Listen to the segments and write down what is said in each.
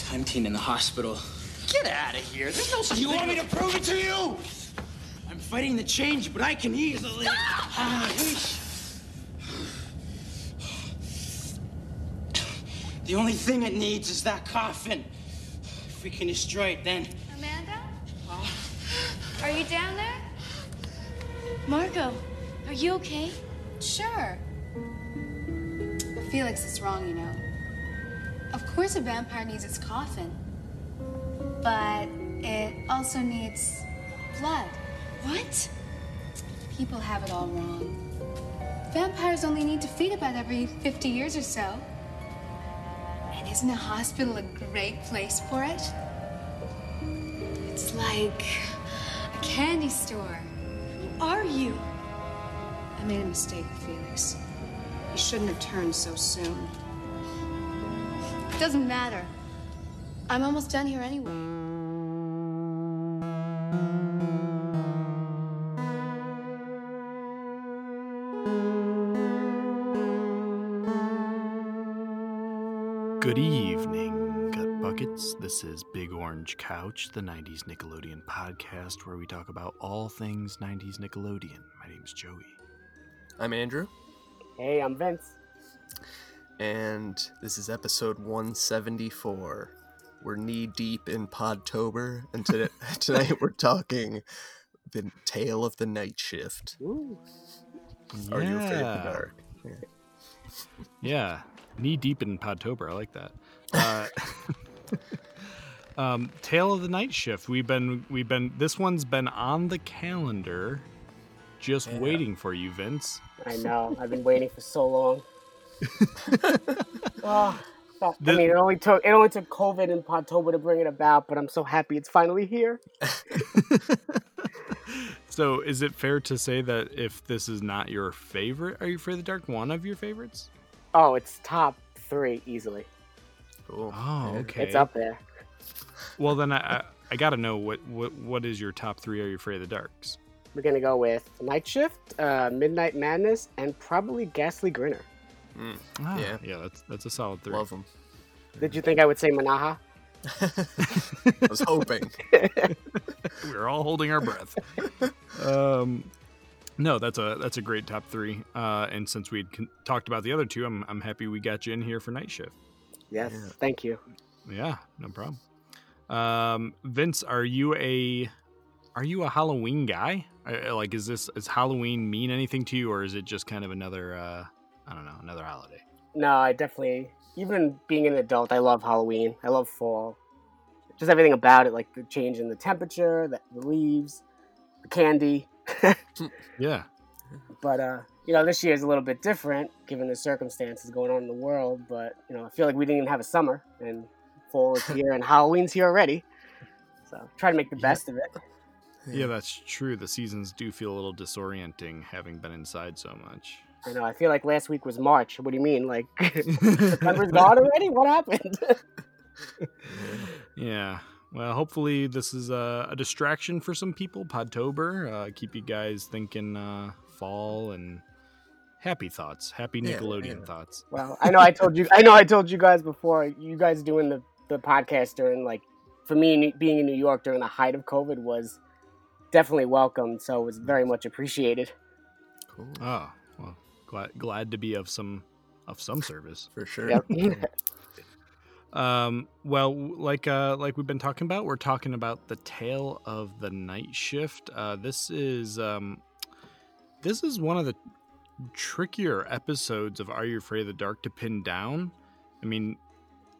17 in the hospital. Get out of here. There's no such You thing want me to prove it to you? I'm fighting the change, but I can easily. Ah, yeesh. The only thing it needs is that coffin. If we can destroy it, then. Amanda? Are you down there? Marco, are you okay? Sure. But Felix is wrong, you know. Of course, a vampire needs its coffin, but it also needs blood. What? People have it all wrong. Vampires only need to feed about every 50 years or so. And isn't a hospital a great place for it? It's like a candy store. Who are you? I made a mistake Felix. You shouldn't have turned so soon. It doesn't matter. I'm almost done here anyway. Good evening, Gut Buckets. This is Big Orange Couch, the 90s Nickelodeon podcast where we talk about all things 90s Nickelodeon. My name's Joey. I'm Andrew, Hey, I'm Vince. And this is episode 174. We're knee deep in Podtober, and today, tonight we're talking the Tale of the Night Shift. Ooh. Are you afraid of the dark? Yeah, knee deep in Podtober. I like that. Uh, um, Tale of the Night Shift. We've been, we've been. This one's been on the calendar, just Yeah. waiting for you, Vince. I know. I've been waiting for so long. oh, I mean, it only took it only took COVID and Podtober to bring it about, but I'm so happy it's finally here. So, is it fair to say that if this is not your favorite, Are You Afraid of the Dark, one of your favorites? Oh, it's top three easily. Cool. Oh, okay. It's up there. Well, then I, I, I gotta know what, what what is your top three? Are you afraid of the darks? We're gonna go with Night Shift, uh, Midnight Madness, and probably Ghastly Grinner. Mm, Ah, Yeah. yeah, that's that's a solid three. love them. Did you think I would say Manaha? I was hoping. we are all holding our breath. um, no, that's a that's a great top three. Uh, and since we con- talked about the other two, I'm I'm happy we got you in here for night shift. Yes. Yeah. Thank you. Yeah, no problem. Um, Vince, are you a are you a Halloween guy? Uh, Like, is this is Halloween mean anything to you, or is it just kind of another uh, I don't know, another holiday? No, I definitely. Even being an adult, I love Halloween. I love fall. Just everything about it, like the change in the temperature, the, the leaves, the candy. Yeah, But uh, you know, this year is a little bit different given the circumstances going on in the world. But you know, I feel like we didn't even have a summer, and fall is here, and Halloween's here already. So try to make the Yeah. best of it. yeah, that's true. The seasons do feel a little disorienting having been inside so much. I know. I feel like last week was March. What do you mean? Like September's gone already? What happened? Yeah. Well, hopefully this is a, a distraction for some people. Podtober, uh, keep you guys thinking uh, fall and happy thoughts, happy Nickelodeon yeah. thoughts. Well, I know I told you. I know I told you guys before. You guys doing the the podcast during like for me being in New York during the height of COVID was definitely welcomed. So it was very much appreciated. Cool. Oh, well, glad glad to be of some of some service. For sure. Yep. Um, well, like uh, like we've been talking about, we're talking about the tale of the night shift. Uh, this is um, this is one of the trickier episodes of Are You Afraid of the Dark to pin down. I mean,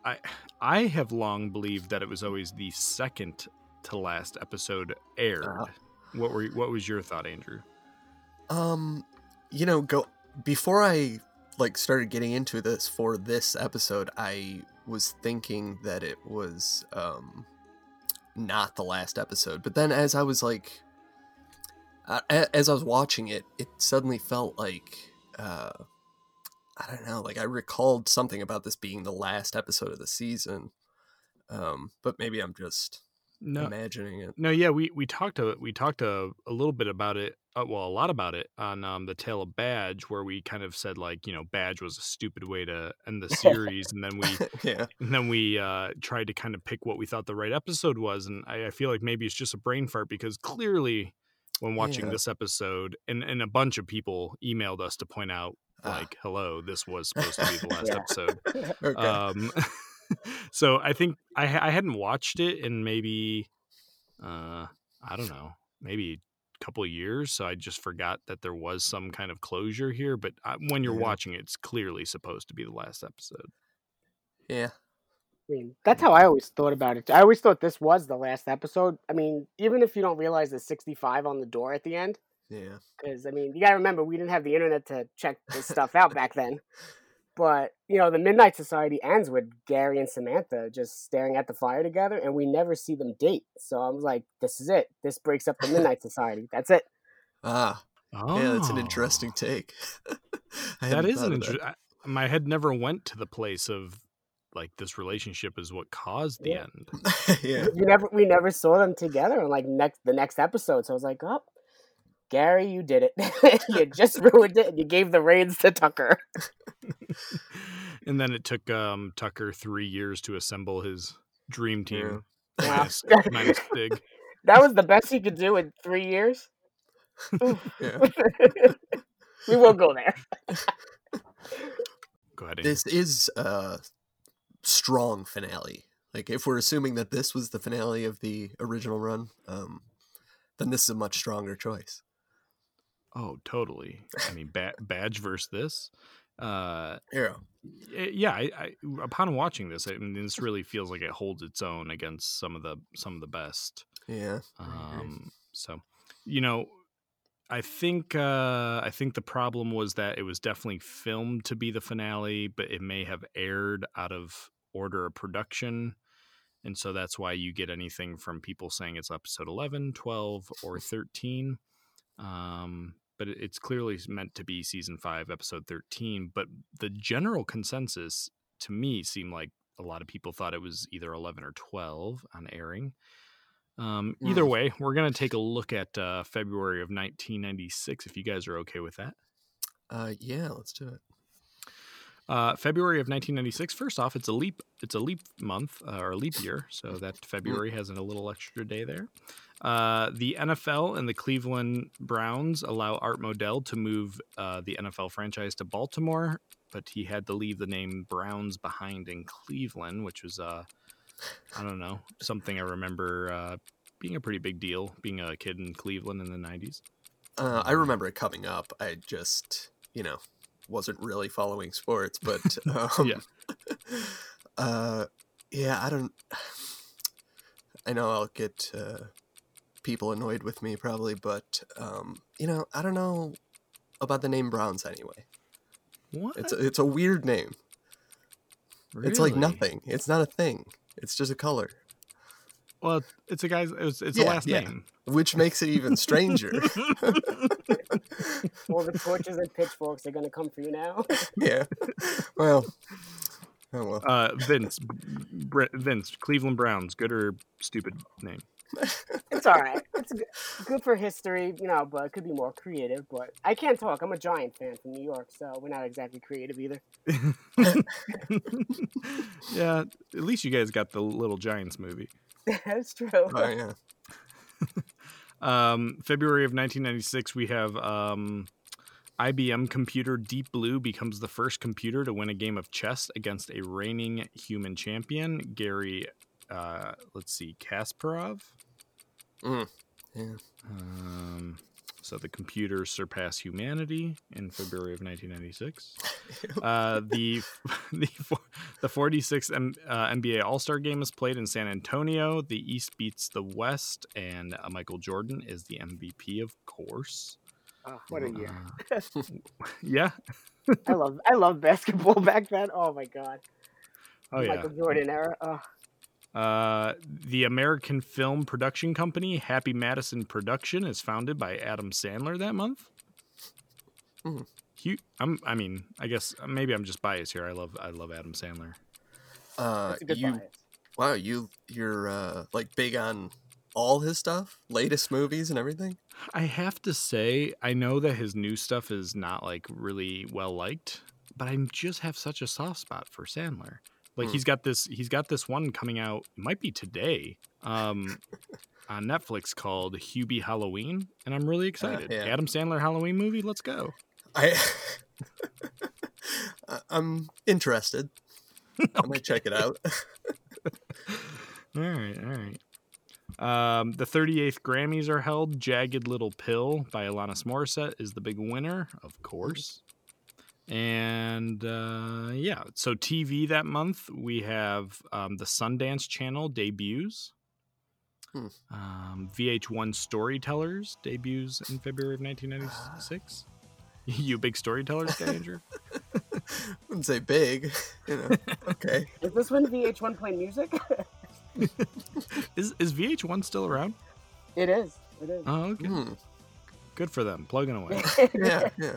I I have long believed that it was always the second to last episode aired. Uh-huh. What were what was your thought, Andrew? Um, you know, go before I like started getting into this for this episode, I was thinking that it was um not the last episode. But then as I was like uh, as I was watching it, it suddenly felt like uh I don't know, like I recalled something about this being the last episode of the season. Um, but maybe I'm just No, imagining it. no, yeah, we we talked a we talked a, a little bit about it. Uh, well, a lot about it on um, the tale of Badge, where we kind of said like you know Badge was a stupid way to end the series, and then we yeah. and then we uh, tried to kind of pick what we thought the right episode was, and I, I feel like maybe it's just a brain fart because clearly, when watching Yeah. this episode, and and a bunch of people emailed us to point out Ah. like, "Hello, this was supposed to be the last episode." Okay. Um, so I think I I hadn't watched it in maybe uh I don't know maybe a couple of years, so I just forgot that there was some kind of closure here. But uh, when you're Yeah. watching it, it's clearly supposed to be the last episode. yeah. I mean, that's how I always thought about it. I always thought this was the last episode. I mean, even if you don't realize the 65 on the door at the end, Yeah. because I mean, you gotta remember we didn't have the internet to check this stuff out back then. But you know, the Midnight Society ends with Gary and Samantha just staring at the fire together, and we never see them date. So I was like, "This is it. This breaks up the Midnight Society. That's it." Ah. Oh, Yeah, that's an interesting take. I That hadn't an interesting. My head never went to the place of like this relationship is what caused the Yeah. end. yeah. You never, we never saw them together in like next the next episode. So I was like, "Oh, Gary, you did it. you just ruined it. and You gave the reins to Tucker." and then it took um, Tucker three years to assemble his dream team. Wow. Minus, minus Stig. That was the best he could do in three years. We will go there. Go ahead. Amy. This is a strong finale. Like if we're assuming that this was the finale of the original run, um, then this is a much stronger choice. Oh, totally. I mean, ba- badge versus this. Uh, Yeah. y- yeah. I, I, upon watching this, I mean, this really feels like it holds its own against some of the some of the best. Yeah. Um, so, you know, I think uh, I think the problem was that it was definitely filmed to be the finale, but it may have aired out of order of production. And so that's why you get anything from people saying it's episode 11, 12, or 13. Um, but it's clearly meant to be season 5, episode 13. But the general consensus to me seemed like a lot of people thought it was either 11 or 12 on airing. Um, either Mm. way, we're going to take a look at uh, February of 1996 if you guys are okay with that. Uh, yeah. Let's do it. Uh, February of 1996. First off, it's a leap. It's a leap month uh, or leap year, so that February has a little extra day there. Uh, the NFL and the Cleveland Browns allow Art Modell to move uh, the NFL franchise to Baltimore, but he had to leave the name Browns behind in Cleveland, which was, uh, I don't know, something I remember uh, being a pretty big deal, being a kid in Cleveland in the 90s. Uh, I remember it coming up. I just, you know, wasn't really following sports, but um, Yeah. uh, yeah, I don't. I know I'll get uh, people annoyed with me probably, but um, you know, I don't know about the name Browns anyway. What? It's a, it's a weird name. Really? It's like nothing. It's not a thing. It's just a color, Well, it's a guy's. It's, it's Yeah, a last yeah. name. which makes it even stranger. All the torches and pitchforks are gonna come for you now. yeah. Well. Oh well. Uh, Vince, Br- Vince, Cleveland Browns, good or stupid name? it's all right. It's good, good for history, you know, but it could be more creative. But I can't talk. I'm a Giant fan from New York, so we're not exactly creative either. yeah, at least you guys got the Little Giants movie. That's true. Oh yeah. Um, February of 1996, we have um, IBM computer Deep Blue becomes the first computer to win a game of chess against a reigning human champion, Gary. Uh, let's see, Kasparov. Mm. Yeah. Um, so the computers surpass humanity in February of 1996. Uh, the the the 46th M, uh, NBA All Star Game is played in San Antonio. The East beats the West, and uh, Michael Jordan is the MVP, of course. Oh, what a year! Uh, yeah. I love I love basketball back then. Oh my god, Oh yeah. Michael Jordan era. Oh, Uh, the American Film Production Company, Happy Madison Production, is founded by Adam Sandler that month. Mhm. Hu I'm, I mean, I guess maybe I'm just biased here. I love, I love Adam Sandler. Uh, that's a good you bias. Wow, you you're uh, like big on all his stuff, latest movies and everything. I have to say, I know that his new stuff is not like really well liked, but I just have such a soft spot for Sandler. Like Hmm. he's got this he's got this one coming out, it might be today, um on Netflix called Hubie Halloween, and I'm really excited. yeah. Adam Sandler Halloween movie, let's go. I I- I'm interested. I might check it out. All right, all right. Um, the 38th Grammys are held. Jagged Little Pill by Alanis Morissette is the big winner, of course. And uh, yeah, so TV that month we have um, the Sundance Channel debuts. Hmm. Um, VH1 Storytellers debuts in February of 1996. you big storytellers guy, Andrew? wouldn't say big, you know. Okay. Is this when VH1 played music? is is VH1 still around? it is. It is. Oh, okay. Hmm. Good for them, plugging away. Yeah, yeah.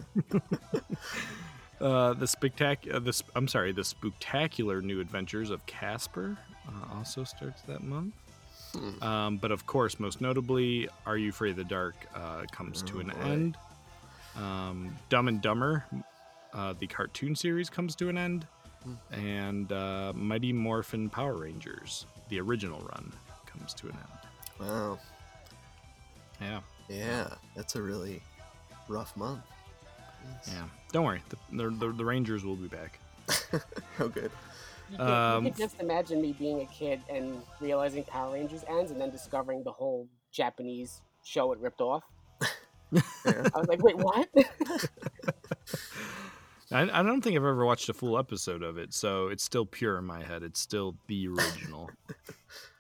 Uh, the spectac- uh, the sp- I'm sorry, the spectacular new adventures of Casper uh, also starts that month. Hmm. Um, but of course, most notably, Are You Afraid of the Dark uh, comes to Oh, an boy. end. Um, Dumb and Dumber, uh, the cartoon series, comes to an end, Hmm. and uh, Mighty Morphin Power Rangers, the original run, comes to an end. Wow. Yeah, Yeah, that's a really rough month. Yeah. Don't worry, the, the, the, the Rangers will be back. Oh, good. You could, Um, you could just imagine me being a kid and realizing Power Rangers ends and then discovering the whole Japanese show it ripped off. Yeah. I was like, wait, what? I, I don't think I've ever watched a full episode of it, so it's still pure in my head. It's still the original.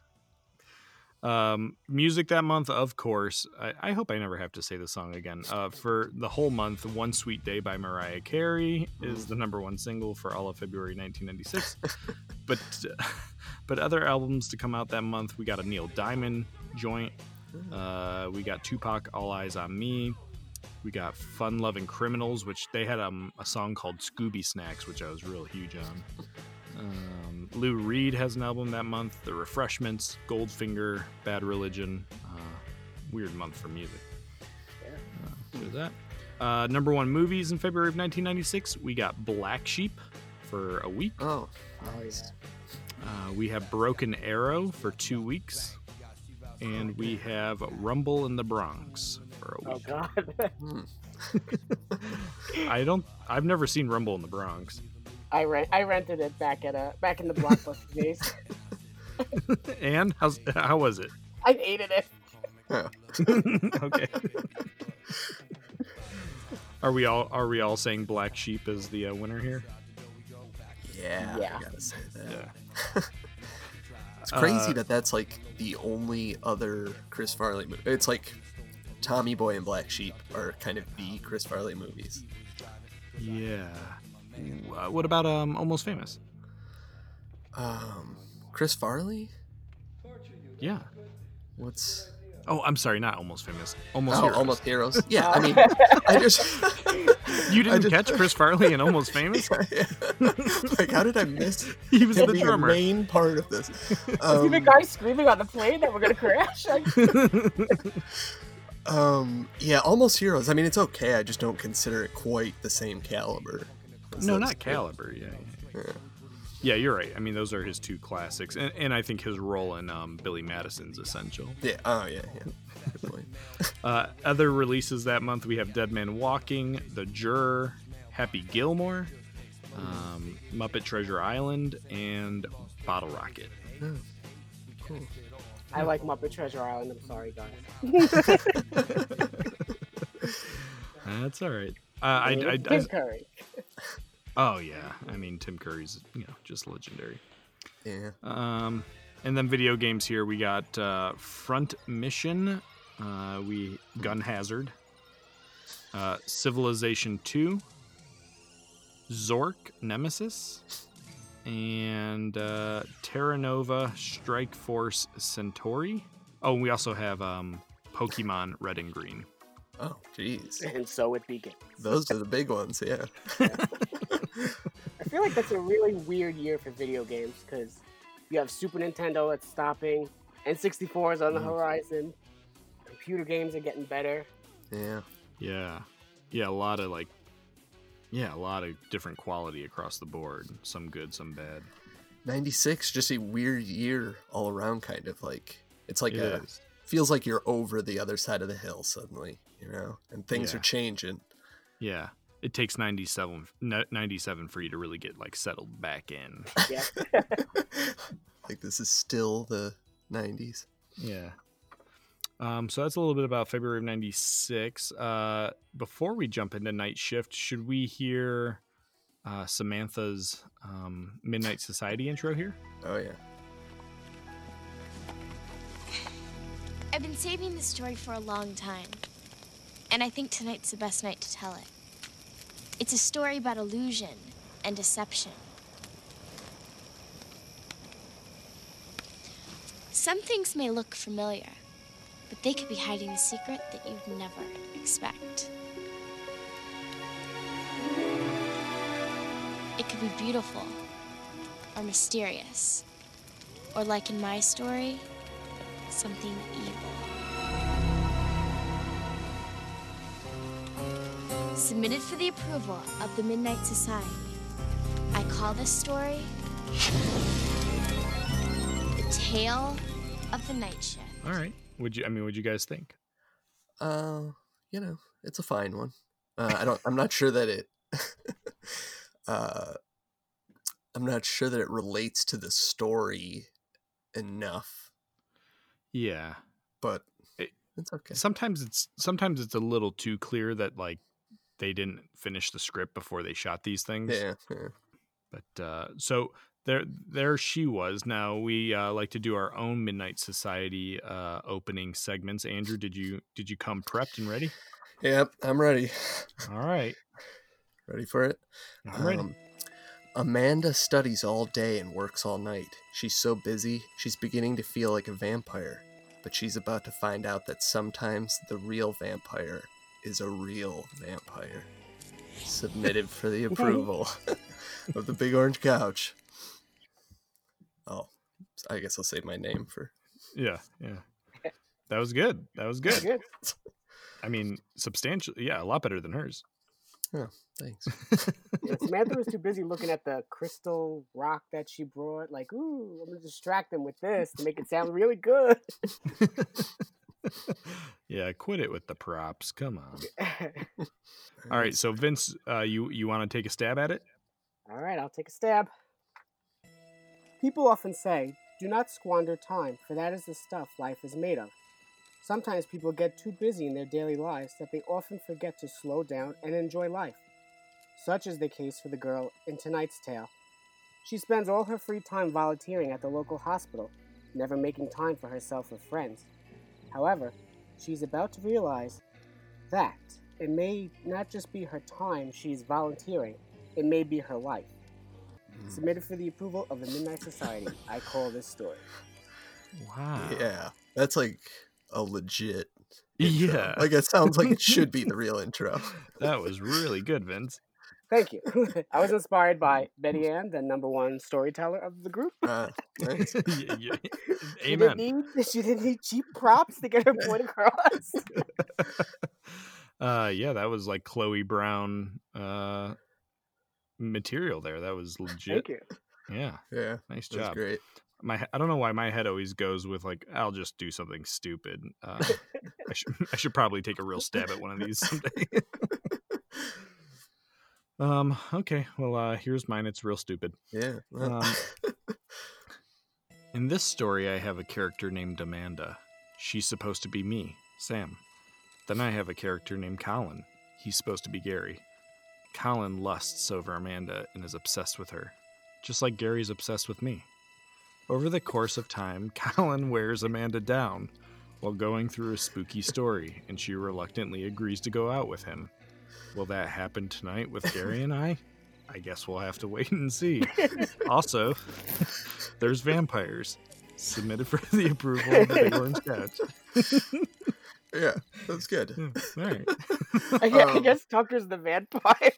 um, music that month, of course. I, I hope I never have to say the song again. Uh, for the whole month, "One Sweet Day" by Mariah Carey is the number one single for all of February 1996. but but other albums to come out that month, we got a Neil Diamond joint. Uh, we got Tupac, "All Eyez on Me." We got Fun Loving Criminals, which they had um, a song called Scooby Snacks, which I was real huge on. Um, Lou Reed has an album that month. The Refreshments, Goldfinger, Bad Religion. Uh, weird month for music. Uh, there's that. Uh, number one movies in February of 1996. We got Black Sheep for a week. Oh, Oh, nice. Uh, we have Broken Arrow for two weeks. And we have Rumble in the Bronx for a week. Oh god. Hmm. I don't. I've never seen Rumble in the Bronx. I rent I rented it back at a back in the blockbuster days. and how's how was it? I hated it. Oh. okay. Are we all are we all saying Black Sheep is the uh, winner here? Yeah, Yeah. I gotta say that. Yeah. It's crazy Uh, that that's like the only other Chris Farley movie. It's like Tommy Boy and Black Sheep are kind of the Chris Farley movies. Yeah. Uh, what about um Almost Famous? Um, Chris Farley? Yeah. What's Oh, I'm sorry, not Almost Famous. Almost oh, Heroes. almost heroes? Yeah, I mean, I just You didn't just- catch Chris Farley in Almost Famous? like, how did I miss He was him the being drummer. main part of this? See the Um, guy screaming on the plane that we're gonna crash? Um, yeah, almost heroes. I mean, it's okay. I just don't consider it quite the same caliber. As no, not. Caliber. Yeah, yeah. Yeah. Yeah, you're right. I mean, those are his two classics, and, and I think his role in um, Billy Madison's essential. Yeah. Oh, yeah. Yeah. Uh, other releases that month we have Dead Man Walking, The Juror, Happy Gilmore, um, Muppet Treasure Island, and Bottle Rocket. Cool. I like Muppet Treasure Island. I'm sorry, guys. That's all right. Uh, I, I, I, Tim Curry. Oh yeah, I mean Tim Curry's you know just legendary. Yeah. Um, and then video games here we got uh, Front Mission, uh, we Gun Hazard, uh, Civilization Two, Zork Nemesis, and uh, Terra Nova Strike Force Centauri. Oh, and we also have um, Pokemon Red and Green. Oh, jeez. And so it begins. Those are the big ones. Yeah. I feel like that's a really weird year for video games because You have Super Nintendo that's stopping. N64 is on the Mm. horizon. Computer games are getting better. Yeah. Yeah. Yeah, a lot of like yeah, a lot of different quality across the board. Some good, some bad. 96 just a weird year all around kind of like it's like It a is. Feels like you're over the other side of the hill suddenly, you know? And things Yeah. are changing. Yeah. It takes 97 97 for you to really get like settled back in. Yeah. like this is still the 90s. Yeah. Um, so that's a little bit about February of 96. Uh, before we jump into night shift, should we hear uh, Samantha's um, Midnight Society intro here? Oh yeah. I've been saving this story for a long time, and I think tonight's the best night to tell it. It's a story about illusion and deception. Some things may look familiar, but they could be hiding a secret that you'd never expect. It could be beautiful or mysterious, or like in my story, something evil. Submitted for the approval of the Midnight Society. I call this story The Tale of the Night Shift. All right. Would you? I mean, would you guys think? Uh, you know, it's a fine one. Uh, I don't. I'm not sure that it. uh, I'm not sure that it relates to the story enough, Yeah. but It- it's okay. Sometimes it's sometimes it's a little too clear that like they didn't finish the script before they shot these things. Yeah, yeah. But uh, so there, there she was. Now we uh, like to do our own Midnight Society uh, opening segments. Andrew, did you did you come prepped and ready? Yep, I'm ready. All right, Ready for it? I'm ready. Um, Amanda studies all day and works all night. She's so busy, she's beginning to feel like a vampire. But she's about to find out that sometimes the real vampire is a real vampire. Submitted for the approval of the Big Orange Couch. Oh, I guess I'll save my name for. yeah, yeah. That was good. That was good. Good. I mean, substantially, yeah, a lot better than hers. Thanks. Yeah, Samantha was too busy looking at the crystal rock that she brought. Like, ooh, I'm gonna distract them with this to make it sound really good. yeah, quit it with the props. Come on. All right, so Vince, uh, you you want to take a stab at it? All right, I'll take a stab. People often say, do not squander time, for that is the stuff life is made of. Sometimes people get too busy in their daily lives that they often forget to slow down and enjoy life. Such is the case for the girl in tonight's tale. She spends all her free time volunteering at the local hospital, never making time for herself or friends. However, she's about to realize that it may not just be her time she's volunteering, it may be her life. Mm. Submitted for the approval of the Midnight Society. I call this story. Wow. Yeah, that's like a legit. intro. Yeah. Like it sounds like it should be the real intro. That was really good, Vince. Thank you. I was inspired by Betty Ann, the number one storyteller of the group. Uh, nice. Yeah, yeah. She didn't, Amen. need, she didn't need cheap props to get her point across. uh yeah, that was like Chloe Brown uh material there. That was legit. Thank you. Yeah, Yeah, nice that was job. great. My I don't know why my head always goes with like I'll just do something stupid. Uh, I should I should probably take a real stab at one of these someday. um. Okay. Well, uh, here's mine. It's real stupid. Yeah. well, Um, In this story, I have a character named Amanda. She's supposed to be me, Sam. Then I have a character named Colin. He's supposed to be Gary. Colin lusts over Amanda and is obsessed with her, just like Gary's obsessed with me. Over the course of time, Colin wears Amanda down while going through a spooky story, and she reluctantly agrees to go out with him. Will that happen tonight with Gary and I? I guess we'll have to wait and see. also, there's vampires. Submitted for the approval of the Big Orange Couch. yeah, that's good. Hmm, All right. I guess, I Um, guess Tucker's the vampire.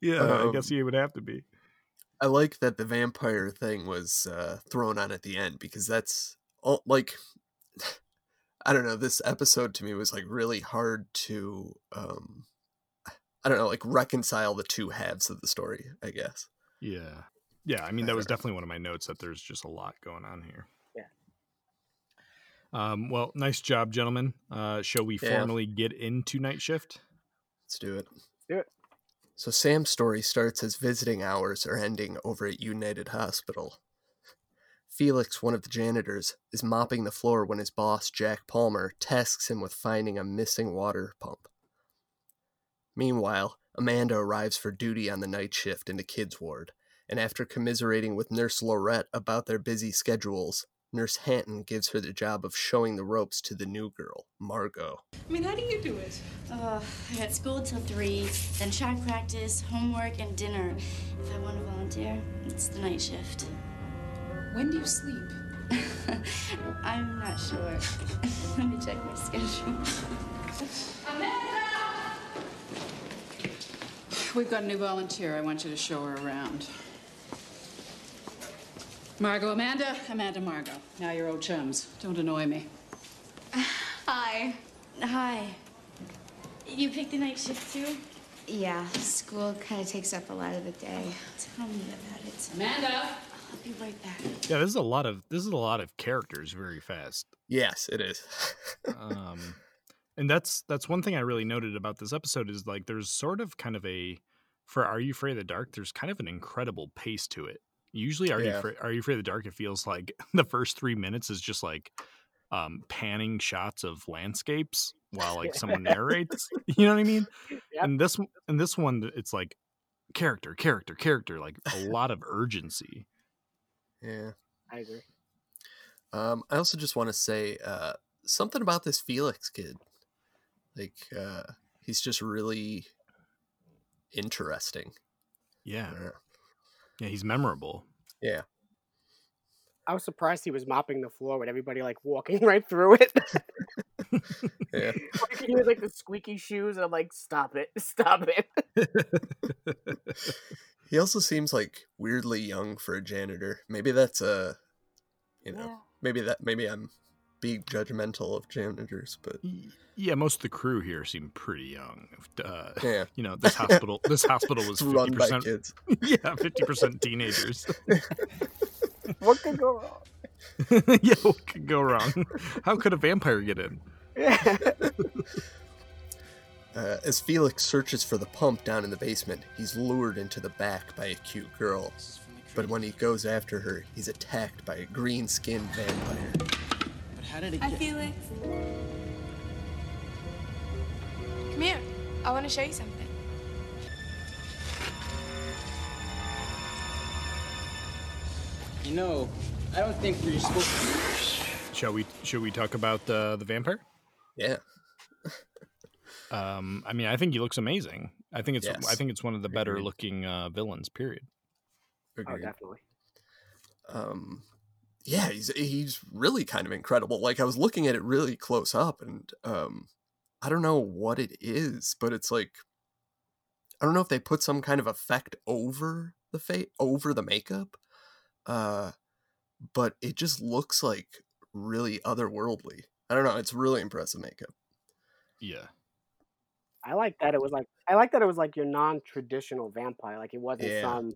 yeah, I Um, guess he would have to be. I like that the vampire thing was uh, thrown on at the end because that's all like I don't know. This episode to me was like really hard to um, I don't know, like reconcile the two halves of the story. I guess. Yeah. Yeah. I mean, that was definitely one of my notes that there's just a lot going on here. Yeah. Um, well, nice job, gentlemen. Uh, shall we Yeah. formally get into night shift? Let's do it. do it. So Sam's story starts as visiting hours are ending over at United Hospital. Felix, one of the janitors, is mopping the floor when his boss, Jack Palmer, tasks him with finding a missing water pump. Meanwhile, Amanda arrives for duty on the night shift in the kids' ward, and after commiserating with Nurse Lorette about their busy schedules, Nurse Hanton gives her the job of showing the ropes to the new girl, Margot. I mean, how do you do it? Uh, I got school till three, then track practice, homework, and dinner. If I want to volunteer, it's the night shift. When do you sleep? I'm not sure. Let me check my schedule. Amanda! We've got a new volunteer. I want you to show her around. Margot, Amanda, Amanda, Margot. Now you're old chums. Don't annoy me. Hi. Hi. You picked the night shift too? Yeah, school kind of takes up a lot of the day. Tell me about it. Amanda! I'll be right back. Yeah, this is a lot of this is a lot of characters very fast. Yes, it is. um and that's that's one thing i really noted about this episode is like there's sort of kind of a for are you afraid of the dark there's kind of an incredible pace to it usually are you Yeah. afraid, are you afraid of the dark it feels like the first three minutes is just like um panning shots of landscapes while like someone narrates you know what i mean Yep. and this one- and this one it's like character character character like a lot of urgency yeah. I agree. Um, I also just want to say uh, something about this Felix kid. Like, uh, he's just really interesting. yeah Uh, yeah he's memorable yeah. I was surprised he was mopping the floor with everybody like walking right through it. Yeah. you can hear like the squeaky shoes, and I'm like, "Stop it! Stop it!" he also seems like weirdly young for a janitor. Maybe that's a, you know, Yeah. maybe that maybe I'm being judgmental of janitors, but Yeah, most of the crew here seem pretty young. Uh, yeah, you know, this hospital this hospital was fifty percent kids. Yeah, fifty percent teenagers. What could go wrong? yeah, what could go wrong? How could a vampire get in? Uh, as Felix searches for the pump down in the basement, he's lured into the back by a cute girl. But when he goes after her, he's attacked by a green-skinned vampire. But how did it Hi, get? Felix. Come here. I want to show you something. You know, I don't think we're supposed to. Shall we? Should we talk about uh, the vampire? Yeah, Um, I mean, I think he looks amazing. I think it's. Yes. I think it's one of the better Agreed. looking uh, villains. Period. Oh, definitely. um yeah he's he's really kind of incredible like i was looking at it really close up and um i don't know what it is but it's like i don't know if they put some kind of effect over the face over the makeup uh but it just looks like really otherworldly i don't know it's really impressive makeup Yeah. I like that it was like I like that it was like your non-traditional vampire. Like it wasn't Yeah. some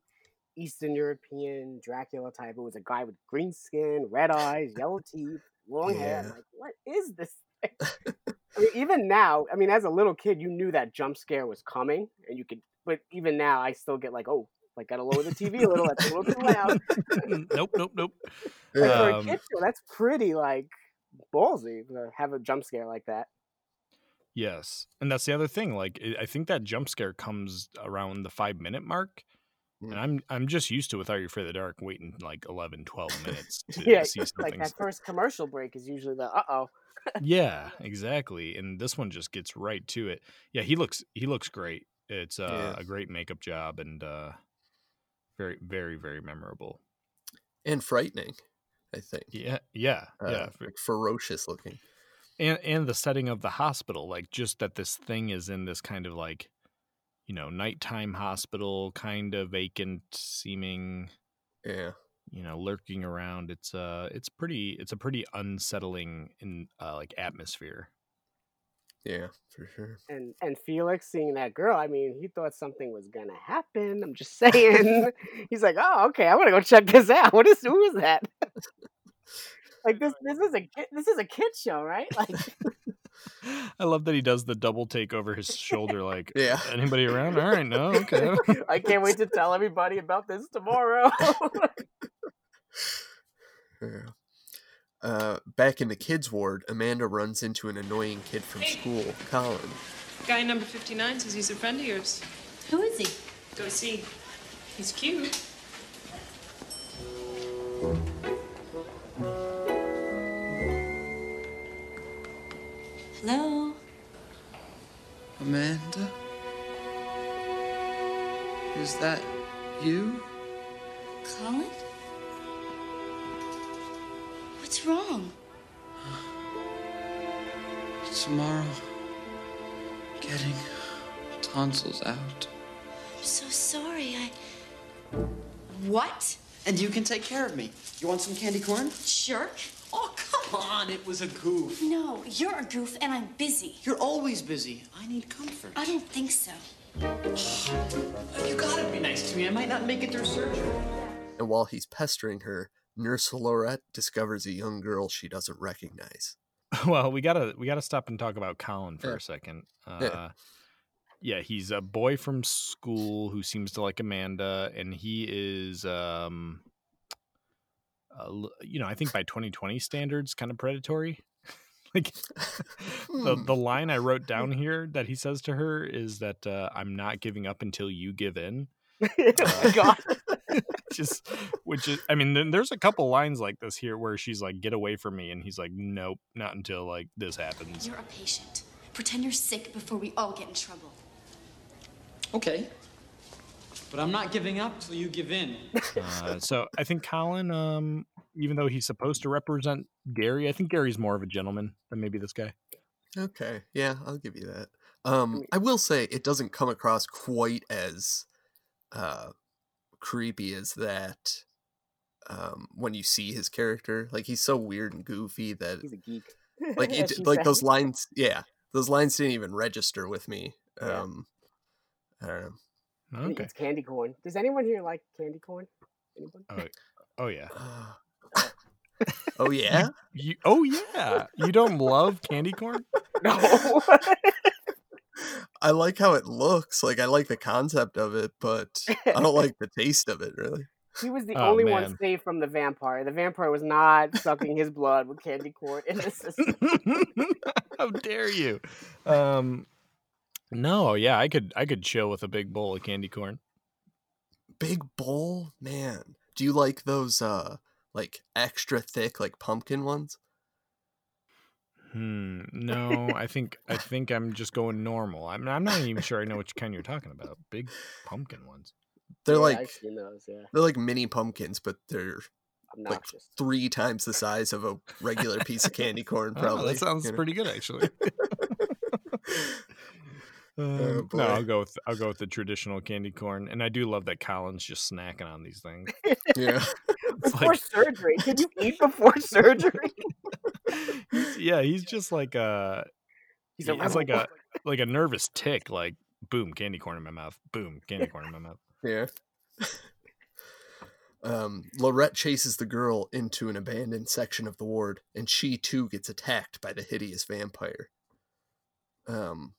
Eastern European Dracula type. It was a guy with green skin, red eyes, yellow teeth, long hair. I'm Like, what is this? thing? I mean, even now, I mean, as a little kid, you knew that jump scare was coming, and you could. But even now, I still get like, oh, like gotta lower the TV a little. That's a little too loud. nope. Nope. Nope. Like, for a Um, kid show, that's pretty like ballsy to have a jump scare like that. Yes, and that's the other thing. Like, I think that jump scare comes around the five minute mark. And I'm I'm just used to without you afraid of the dark waiting like 11, 12 minutes to Yeah, see like something. that first commercial break is usually the uh oh. yeah, exactly. And this one just gets right to it. Yeah, he looks he looks great. It's uh, Yeah. a great makeup job and uh, very very very memorable. and frightening i think Yeah, yeah, uh, yeah. Like ferocious looking and and the setting of the hospital like just that this thing is in this kind of like you know nighttime hospital, kind of vacant seeming. Yeah. You know, lurking around. It's uh, it's pretty. It's a pretty unsettling in uh, like atmosphere. Yeah, for sure. And and Felix seeing that girl, I mean, he thought something was gonna happen. I'm just saying. He's like, oh, okay, I want to go check this out. What is who is that? like this this is a this is a kid show, right? Like I love that he does the double take over his shoulder. Like, Yeah. anybody around? All right, no, okay. I can't wait to tell everybody about this tomorrow. Yeah. Uh, back in the kids' ward, Amanda runs into an annoying kid from school, Colin. Guy number 59 says he's a friend of yours. Who is he? Go see. He's cute. Hello? Amanda? Is that you? Colin? What's wrong? Tomorrow, getting tonsils out. I'm so sorry. I. What? And you can take care of me. You want some candy corn? Jerk? Oh, come on. It was a goof. No, you're a goof and I'm busy. You're always busy. I need comfort. I don't think so. You gotta be nice to me. I might not make it through surgery. And while he's pestering her, Nurse Lorette discovers a young girl she doesn't recognize. well, we gotta we gotta stop and talk about Colin for Yeah. a second. Uh, Yeah. yeah. he's a boy from school who seems to like Amanda, and he is, um, a l- you know, I think by 2020 standards, kind of predatory. like the Hmm. the line I wrote down here that he says to her is that uh, I'm not giving up until you give in. oh my god. just which is i mean then there's a couple lines like this here where she's like get away from me and he's like nope not until like this happens You're a patient. Pretend you're sick before we all get in trouble. Okay. But I'm not giving up till you give in. uh, so i think colin um even though he's supposed to represent gary i think gary's more of a gentleman than maybe this guy Okay, yeah, I'll give you that. Um, I will say it doesn't come across quite as uh, creepy as that um, when you see his character. Like he's so weird and goofy that He's a geek. like it, she like those lines. Yeah, those lines didn't even register with me. Yeah. Um, I don't know. And he okay eats candy corn. Does anyone here like candy corn? Anyone? oh, oh yeah oh yeah. you, oh yeah you don't love candy corn No. I like how it looks. Like I like the concept of it, but I don't like the taste of it. Really. he was the Oh, only one saved from the vampire. The vampire was not sucking his blood with candy corn in the system. How dare you? Um, no, yeah, I could, I could chill with a big bowl of candy corn. Big bowl, man. Do you like those uh like extra thick like pumpkin ones? Hmm. No, I think, I think I'm just going normal. I'm, I'm not even sure I know which kind you're talking about. Big pumpkin ones. They're Yeah, like I've seen those. Yeah, they're like mini pumpkins, but they're like three times the size of a regular piece of candy corn. Oh, Probably. that sounds you know? pretty good, actually. Um, boy. no, I'll go with I'll go with the traditional candy corn, and I do love that Colin's just snacking on these things. yeah. before like- surgery, can you eat before surgery? He's- yeah, he's just like a He's a it's like a like a nervous tic. Like boom, candy corn in my mouth. Boom, candy corn in my mouth. Yeah. Um, Lorette chases the girl into an abandoned section of the ward, and she too gets attacked by the hideous vampire. Um,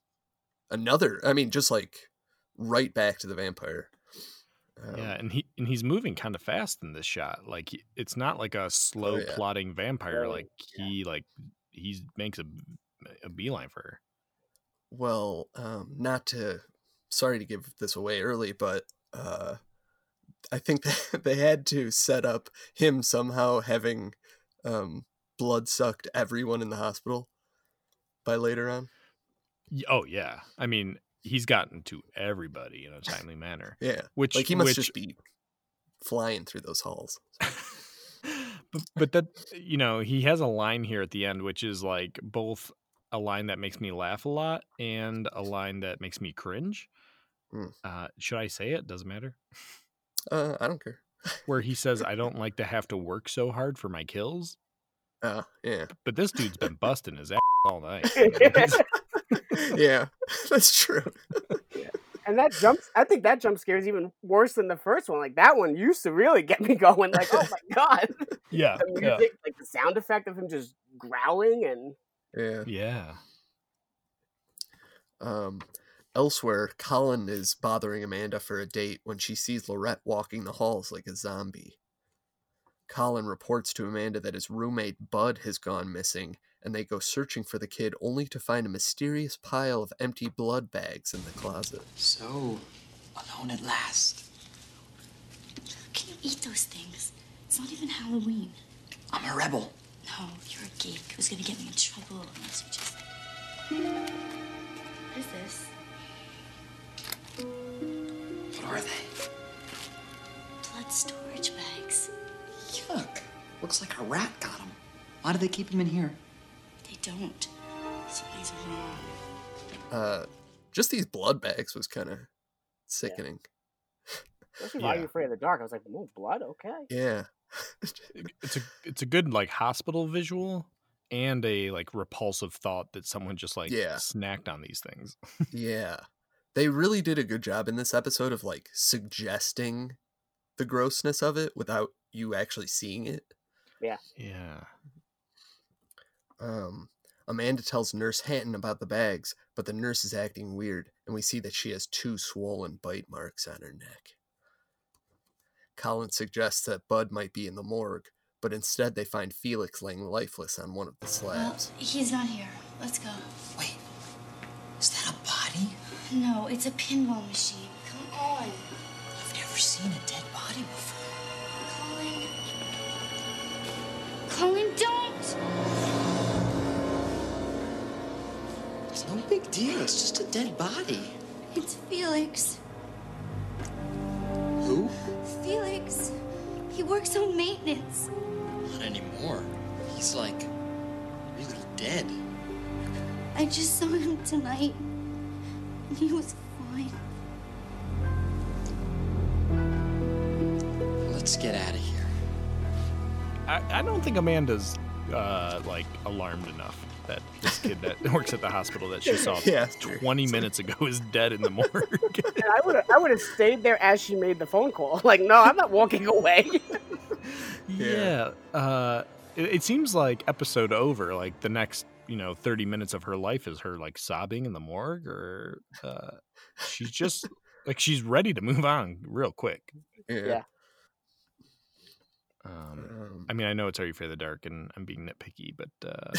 another, I mean, just like right back to the vampire. Um, yeah, and he and he's moving kind of fast in this shot. Like it's not like a slow Oh, yeah. plotting vampire. Oh, like he like he makes a a beeline for her. Well, um, not to, sorry to give this away early, but uh, I think that they had to set up him somehow having um, blood sucked everyone in the hospital by later on. Oh yeah, I mean he's gotten to everybody in a timely manner. Yeah, Which like he must which, just be flying through those halls. but, but that you know he has a line here at the end which is like both a line that makes me laugh a lot and a line that makes me cringe Mm. Uh, should I say it? Doesn't matter. Uh, I don't care. Where he says, "I don't like to have to work so hard for my kills." Uh, yeah, But this dude's been busting his ass all night. Yeah, that's true. And that jumps, I think that jump scare is even worse than the first one. Like that one used to really get me going. Like, oh my god, yeah, the music, like the sound effect of him just growling and Yeah. yeah. Um, elsewhere, Colin is bothering Amanda for a date when she sees Lorette walking the halls like a zombie. Colin reports to Amanda that his roommate Bud has gone missing, and they go searching for the kid only to find a mysterious pile of empty blood bags in the closet. So, alone at last. Can you eat those things? It's not even Halloween. I'm a rebel. No, you're a geek who's gonna get me in trouble unless you just. What is this? What are they? Blood storage bags. Yuck. Looks like a rat got them. Why do they keep them in here? They don't. Something's wrong. Uh, just these blood bags was kind of sickening. especially why are Yeah. you afraid of the dark? I was like, oh, blood, okay. Yeah. It's a it's a good like hospital visual and a like repulsive thought that someone just like Yeah. snacked on these things. Yeah. They really did a good job in this episode of like suggesting the grossness of it without you actually seeing it. Yeah. Yeah. Um, Amanda tells Nurse Hatton about the bags, but the nurse is acting weird, and we see that she has two swollen bite marks on her neck. Colin suggests that Bud might be in the morgue, but instead they find Felix laying lifeless on one of the slabs. Well, slabs. he's not here. Let's go. Wait, is that a body? No, it's a pinball machine. Come on. I've never seen a dead body before. Colin. Colin, don't! Big deal. It's just a dead body. It's Felix. Who? Felix. He works on maintenance. Not anymore. He's like really dead. I just saw him tonight. And he was fine. Let's get out of here. I, I don't think Amanda's uh like alarmed enough that this kid that works at the hospital that she saw Yeah, 20 minutes ago is dead in the morgue. I would have, I would have stayed there as she made the phone call. Like, no, I'm not walking away. yeah. Uh it, it seems like episode over like the next, you know, 30 minutes of her life is her like sobbing in the morgue or uh she's just like she's ready to move on real quick. Yeah. Um, Um, I mean, I know it's Are You Afraid of the Dark, and I'm being nitpicky, but uh,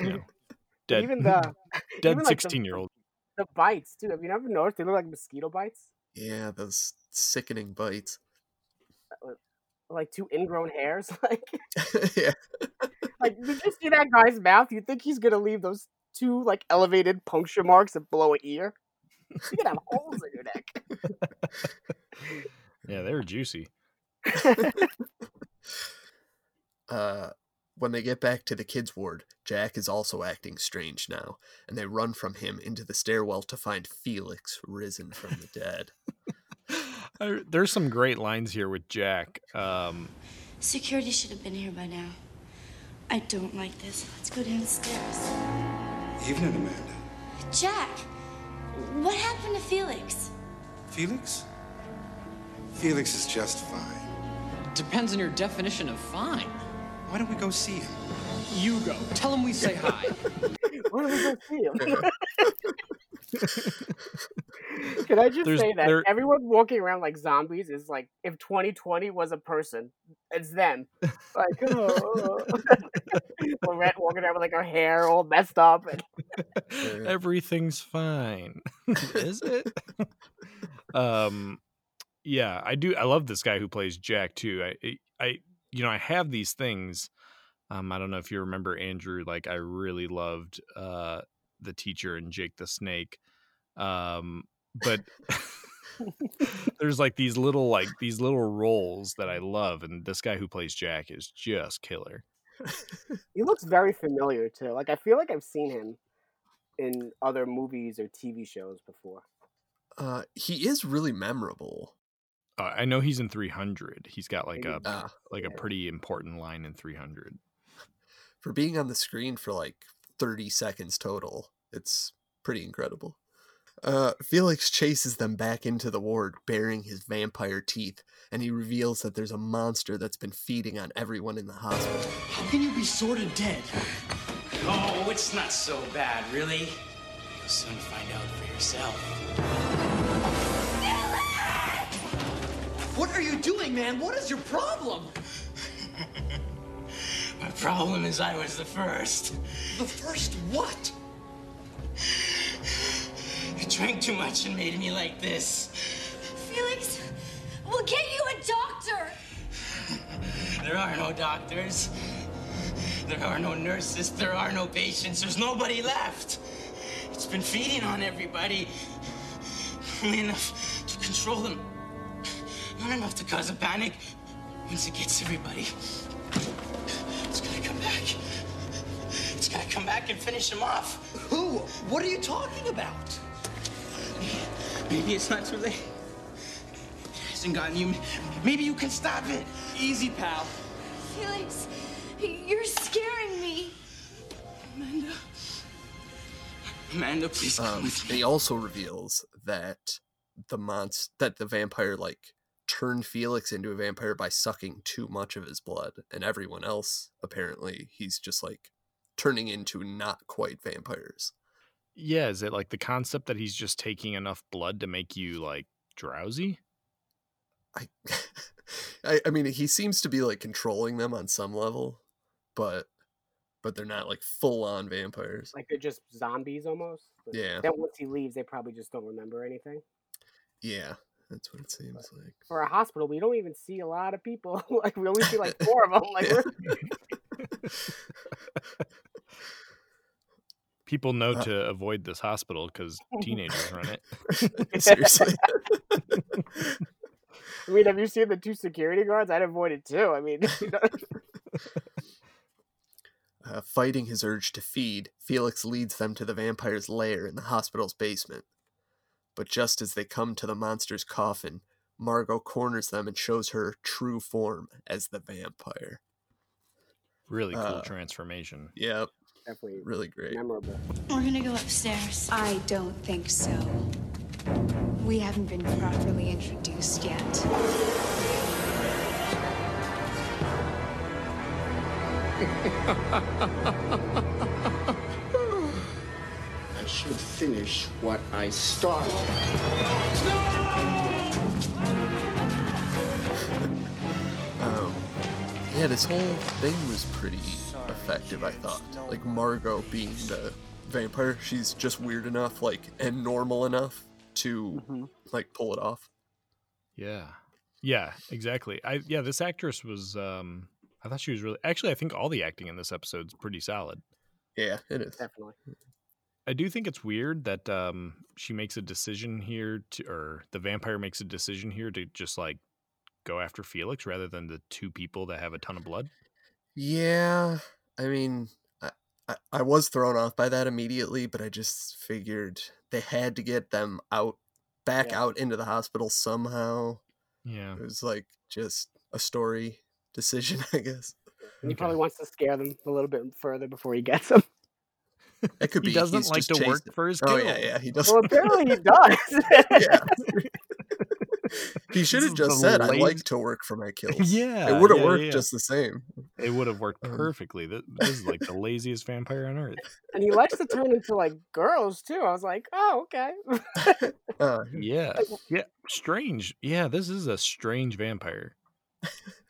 you know, dead, even the dead even, like, the- sixteen year old. the bites too. Have you never noticed they look like mosquito bites? yeah, those sickening bites. Like two ingrown hairs. Like, yeah. like did you see that guy's mouth? You think he's gonna leave those two like elevated puncture marks that blow an ear? You could have holes in your neck. Yeah, they were juicy. Uh, when they get back to the kids' ward, Jack is also acting strange now, and they run from him into the stairwell to find Felix risen from the dead. There's some great lines here with Jack. Um, Security should have been here by now. I don't like this. Let's go downstairs. Evening, Amanda. Jack, what happened to Felix? Felix? Felix is just fine. Depends on your definition of fine. Why don't we go see him? You go. Tell him we say hi. Where do we go see him? Can I just There's- say that there- everyone walking around like zombies is like if 2020 was a person, it's them. Like oh. Lorette walking around with like her hair all messed up and everything's fine, is it? um, yeah, I do. I love this guy who plays Jack too. I, I, I you know, I have these things. Um, I don't know if you remember Andrew. Like, I really loved uh the teacher and Jake the Snake. Um, but there's like these little like these little roles that I love, and this guy who plays Jack is just killer. he looks very familiar too. Like I feel like I've seen him in other movies or TV shows before. Uh, he is really memorable. Uh, I know he's in 300. He's got like a Ah, like a pretty important line in 300. for being on the screen for like 30 seconds total, it's pretty incredible. Uh, Felix chases them back into the ward, baring his vampire teeth, and he reveals that there's a monster that's been feeding on everyone in the hospital. How can you be sort of dead? Oh, it's not so bad, really. You'll soon find out for yourself. Are you doing, man? What is your problem? My problem is I was the first. The first what? You drank too much and made me like this. Felix, we'll get you a doctor. There are no doctors. There are no nurses. There are no patients. There's nobody left. It's been feeding on everybody. Only enough to control them. Not enough to cause a panic. Once it gets everybody, it's gonna come back. It's gonna come back and finish them off. Who? What are you talking about? Maybe it's not too late. It hasn't gotten you. Maybe you can stop it. Easy, pal. Felix, you're scaring me. Amanda. Amanda, please come Um, with me. he also reveals that the monst that the vampire like turned Felix into a vampire by sucking too much of his blood, and everyone else apparently he's just like turning into not quite vampires. Yeah, is it like the concept that he's just taking enough blood to make you like drowsy? I, I, I mean, he seems to be like controlling them on some level, but but they're not like full on vampires. Like they're just zombies almost. But Yeah. Then once he leaves, they probably just don't remember anything. Yeah, that's what it seems like. For a hospital, we don't even see a lot of people. like we only see like four of them. Like we're People know Uh, to avoid this hospital because teenagers run it. Seriously. I mean, have you seen the two security guards? I'd avoid it too. I mean, Uh, fighting his urge to feed, Felix leads them to the vampire's lair in the hospital's basement. But just as they come to the monster's coffin, Margot corners them and shows her true form as the vampire. Really cool Uh, transformation. Yep, definitely really great. memorable. We're gonna go upstairs. I don't think so. We haven't been properly introduced yet. I should finish what I started. Um, yeah, this whole thing was pretty effective, I thought. Like Margot being the vampire, she's just weird enough, like, and normal enough to like pull it off. Yeah. Yeah, exactly. I yeah, this actress was um I thought she was really actually I think all the acting in this episode's pretty solid. Yeah, it is. Definitely. I do think it's weird that um she makes a decision here to or the vampire makes a decision here to just like go after Felix rather than the two people that have a ton of blood. Yeah, I mean, I, I, I was thrown off by that immediately, but I just figured they had to get them out, back Yeah. out into the hospital somehow. Yeah. It was like just a story decision, I guess. And he probably wants to scare them a little bit further before he gets them. It could be. He doesn't like just to work chasing- for his Kill. Oh yeah, yeah, he does. Well, apparently he does. yeah. He should have just the said, "I like to work for my kills." Yeah, it would have yeah, worked yeah. just the same. It would have worked Um, perfectly. This, this is like the laziest vampire on earth. and he likes to turn into like girls too. I was like, oh, okay. Uh, Yeah. Yeah. Strange. Yeah, this is a strange vampire.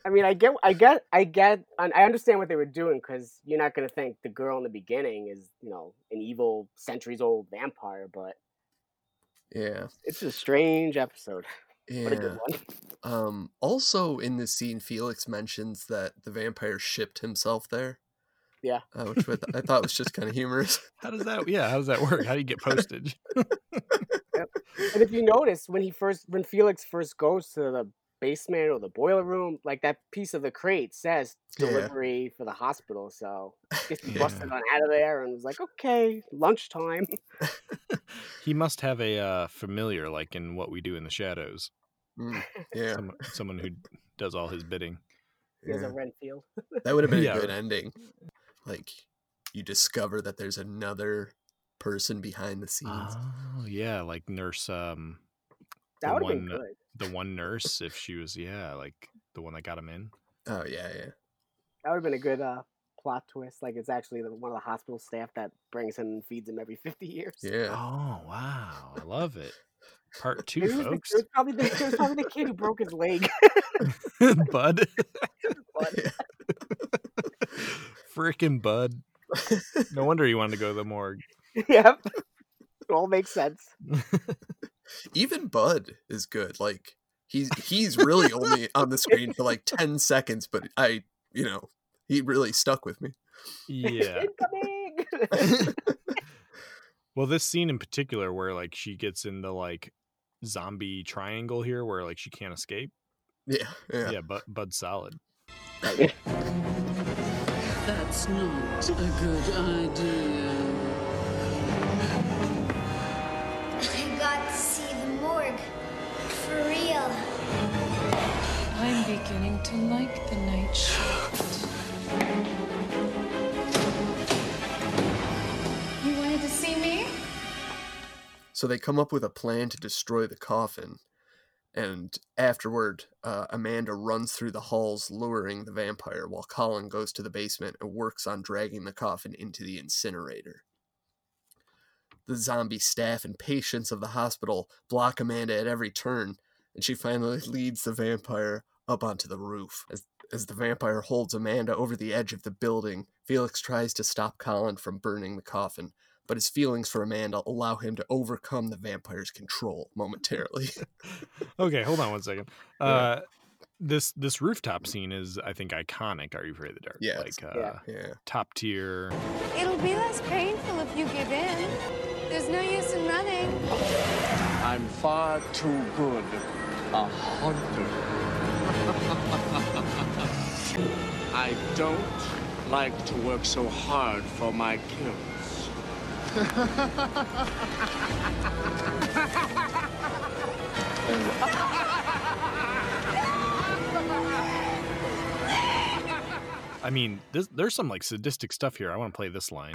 I mean, I get, I get, I get, and I understand what they were doing because you're not going to think the girl in the beginning is, you know, an evil, centuries old vampire, but yeah, it's a strange episode. What a yeah. good one. Um, also in this scene, Felix mentions that the vampire shipped himself there. Yeah. uh, which I, th- I thought was just kind of humorous. How does that yeah, how does that work? How do you get postage? And if you notice, when he first, when Felix first goes to the basement or the boiler room. Like that piece of the crate says Yeah. delivery for the hospital. So just Yeah. busted on out of there and was like, okay, lunchtime. He must have a uh, familiar, like in What We Do in the Shadows. Mm, yeah. Some, someone who does all his bidding. There's Yeah. a Renfield. That would have been Yeah. a good ending. Like you discover that there's another person behind the scenes. Oh yeah, like nurse. Um, That would have been one, uh, good. The one nurse, if she was, yeah, like the one that got him in. Oh yeah, yeah. That would have been a good uh, plot twist. Like it's actually the, one of the hospital staff that brings him and feeds him every 50 years. Yeah. Oh wow, I love it. Part two, It was, folks. it was probably the, it was probably the kid who broke his leg. Bud, Bud. freaking Bud. No wonder he wanted to go to the morgue. yep. It all makes sense. Even Bud is good. Like he's he's really only on the screen for like 10 seconds, but I, you know, he really stuck with me. Yeah. Well, this scene in particular, where like she gets in the like zombie triangle here, where like she can't escape. Yeah, yeah. Yeah, but Bud's solid. That's not a good idea. Beginning to like the night shift. You wanted to see me? So they come up with a plan to destroy the coffin. And afterward, uh, Amanda runs through the halls luring the vampire while Colin goes to the basement and works on dragging the coffin into the incinerator. The zombie staff and patients of the hospital block Amanda at every turn, and she finally leads the vampire up onto the roof. As, as the vampire holds Amanda over the edge of the building, Felix tries to stop Colin from burning the coffin, but his feelings for Amanda allow him to overcome the vampire's control momentarily. Okay, hold on one second. Yeah. Uh, this this rooftop scene is, I think, iconic. Are you afraid of the dark? Yes. like uh, Yeah. yeah. top tier. It'll be less painful if you give in. There's no use in running. I'm far too good a hunter. I don't like to work so hard for my kills. I mean, this, there's some like sadistic stuff here. I want to play this line.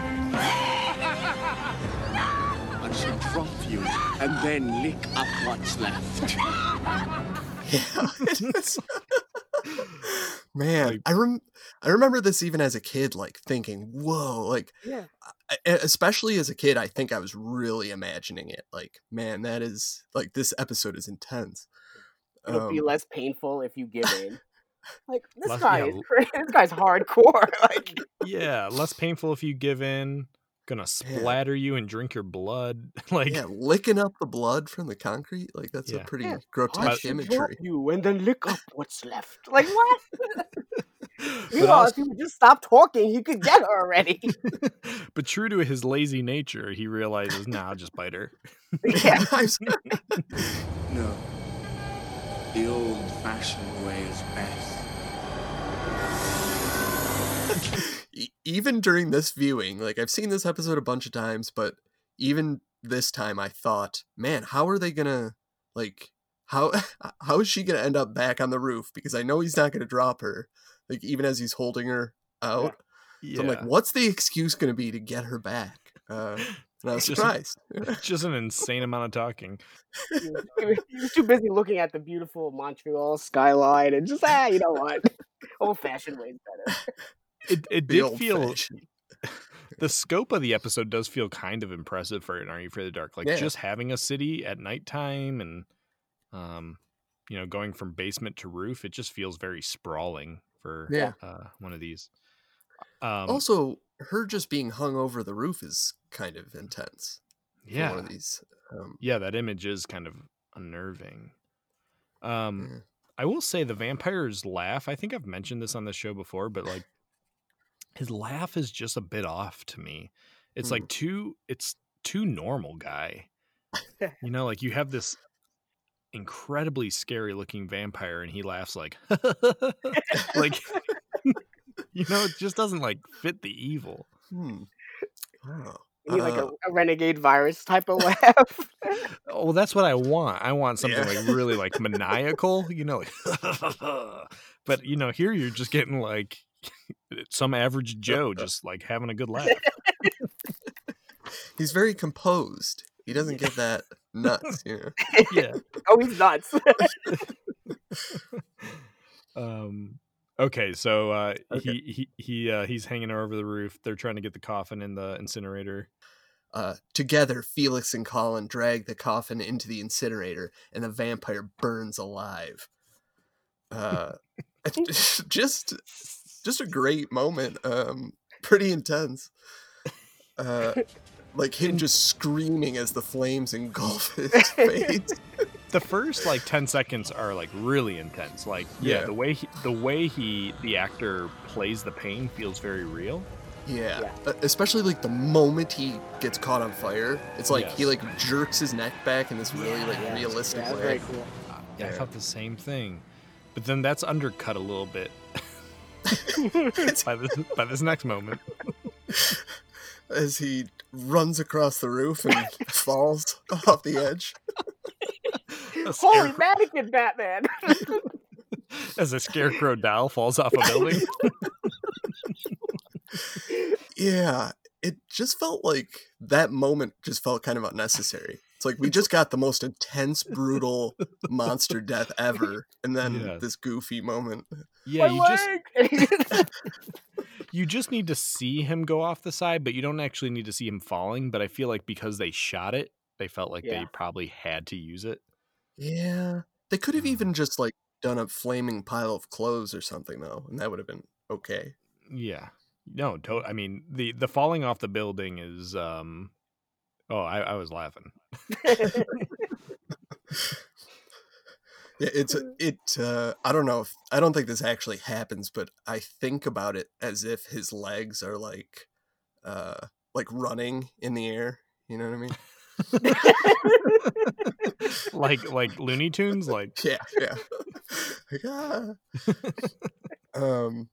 I shall drop you and then lick up what's left. Yeah. it's- Man, I rem- I remember this even as a kid, like thinking, "Whoa!" Like, Yeah. I- I- especially as a kid, I think I was really imagining it. Like, man, that is like this episode is intense. It'll be Um, less painful if you give in. Like this Less- guy yeah, is crazy. This guy's hardcore. Like Yeah, less painful if you give in. Gonna splatter you and drink your blood. like, yeah, licking up the blood from the concrete, like that's Yeah. a pretty Yeah. Grotesque should drop imagery. you and then lick up what's left. Like what? but, Meanwhile, also, if he would just stop talking, he could get her already. but true to his lazy nature, he realizes, nah, I'll just bite her. yeah. No. The old fashioned way is best. E- even during this viewing, like I've seen this episode a bunch of times, but even this time I thought, man, how are they gonna like how how is she gonna end up back on the roof? Because I know he's not gonna drop her. Like even as he's holding her out. So I'm like, what's the excuse gonna be to get her back? Uh and I was Just- surprised. Just an insane amount of talking. He was, he was- too busy looking at the beautiful Montreal skyline and just ah, you know what? Old fashioned way better. It it The did feel the scope of the episode does feel kind of impressive for an Are You Afraid the Dark? Like Yeah. just having a city at nighttime and um you know going from basement to roof, it just feels very sprawling for Yeah. uh, one of these. Um, also, her just being hung over the roof is kind of intense. yeah, One of these. Um, yeah, that image is kind of unnerving. Um, yeah. I will say the vampire's laugh. I think I've mentioned this on the show before, but like his laugh is just a bit off to me. It's like too. It's too normal guy. You know, like you have this incredibly scary looking vampire and he laughs like like you know it just doesn't like fit the evil Hmm. Oh. You need like a, Uh, a renegade virus type of laugh. oh well that's what i want i want something Yeah. like really like maniacal you know like but you know here you're just getting like some average joe just like having a good laugh he's very composed. He doesn't get that nuts, you know. yeah oh, he's nuts. um okay so uh Okay. he he he uh he's hanging over the roof they're trying to get the coffin in the incinerator Uh, together, Felix and Colin drag the coffin into the incinerator, and the vampire burns alive. Uh, just, just a great moment. Um, pretty intense. Uh, like him just screaming as the flames engulf his face. the first like 10 seconds are like really intense like yeah, Yeah. the way he, the way he the actor plays the pain feels very real Yeah. Uh, especially like the moment he gets caught on fire, it's like he like jerks his neck back in this really like Yeah. realistic Yeah, way. very cool. yeah, i thought the same thing but then that's undercut a little bit by this by this next moment As he runs across the roof and falls off the edge. A Holy scarecrow- mannequin Batman! as a scarecrow doll falls off a building Yeah, it just felt like that moment just felt kind of unnecessary. It's like we just got the most intense, brutal monster death ever, and then Yeah. this goofy moment. yeah you just just you just need to see him go off the side but you don't actually need to see him falling but i feel like because they shot it they felt like Yeah. they probably had to use it Yeah, they could have even just like done a flaming pile of clothes or something though, and that would have been okay. Yeah. No, to- I mean the the falling off the building is um oh, I, I was laughing. Yeah, it's it. Uh, I don't know if I don't think this actually happens, but I think about it as if his legs are like, uh, like running in the air. You know what I mean? like like Looney Tunes like Yeah, yeah. Like, ah. um.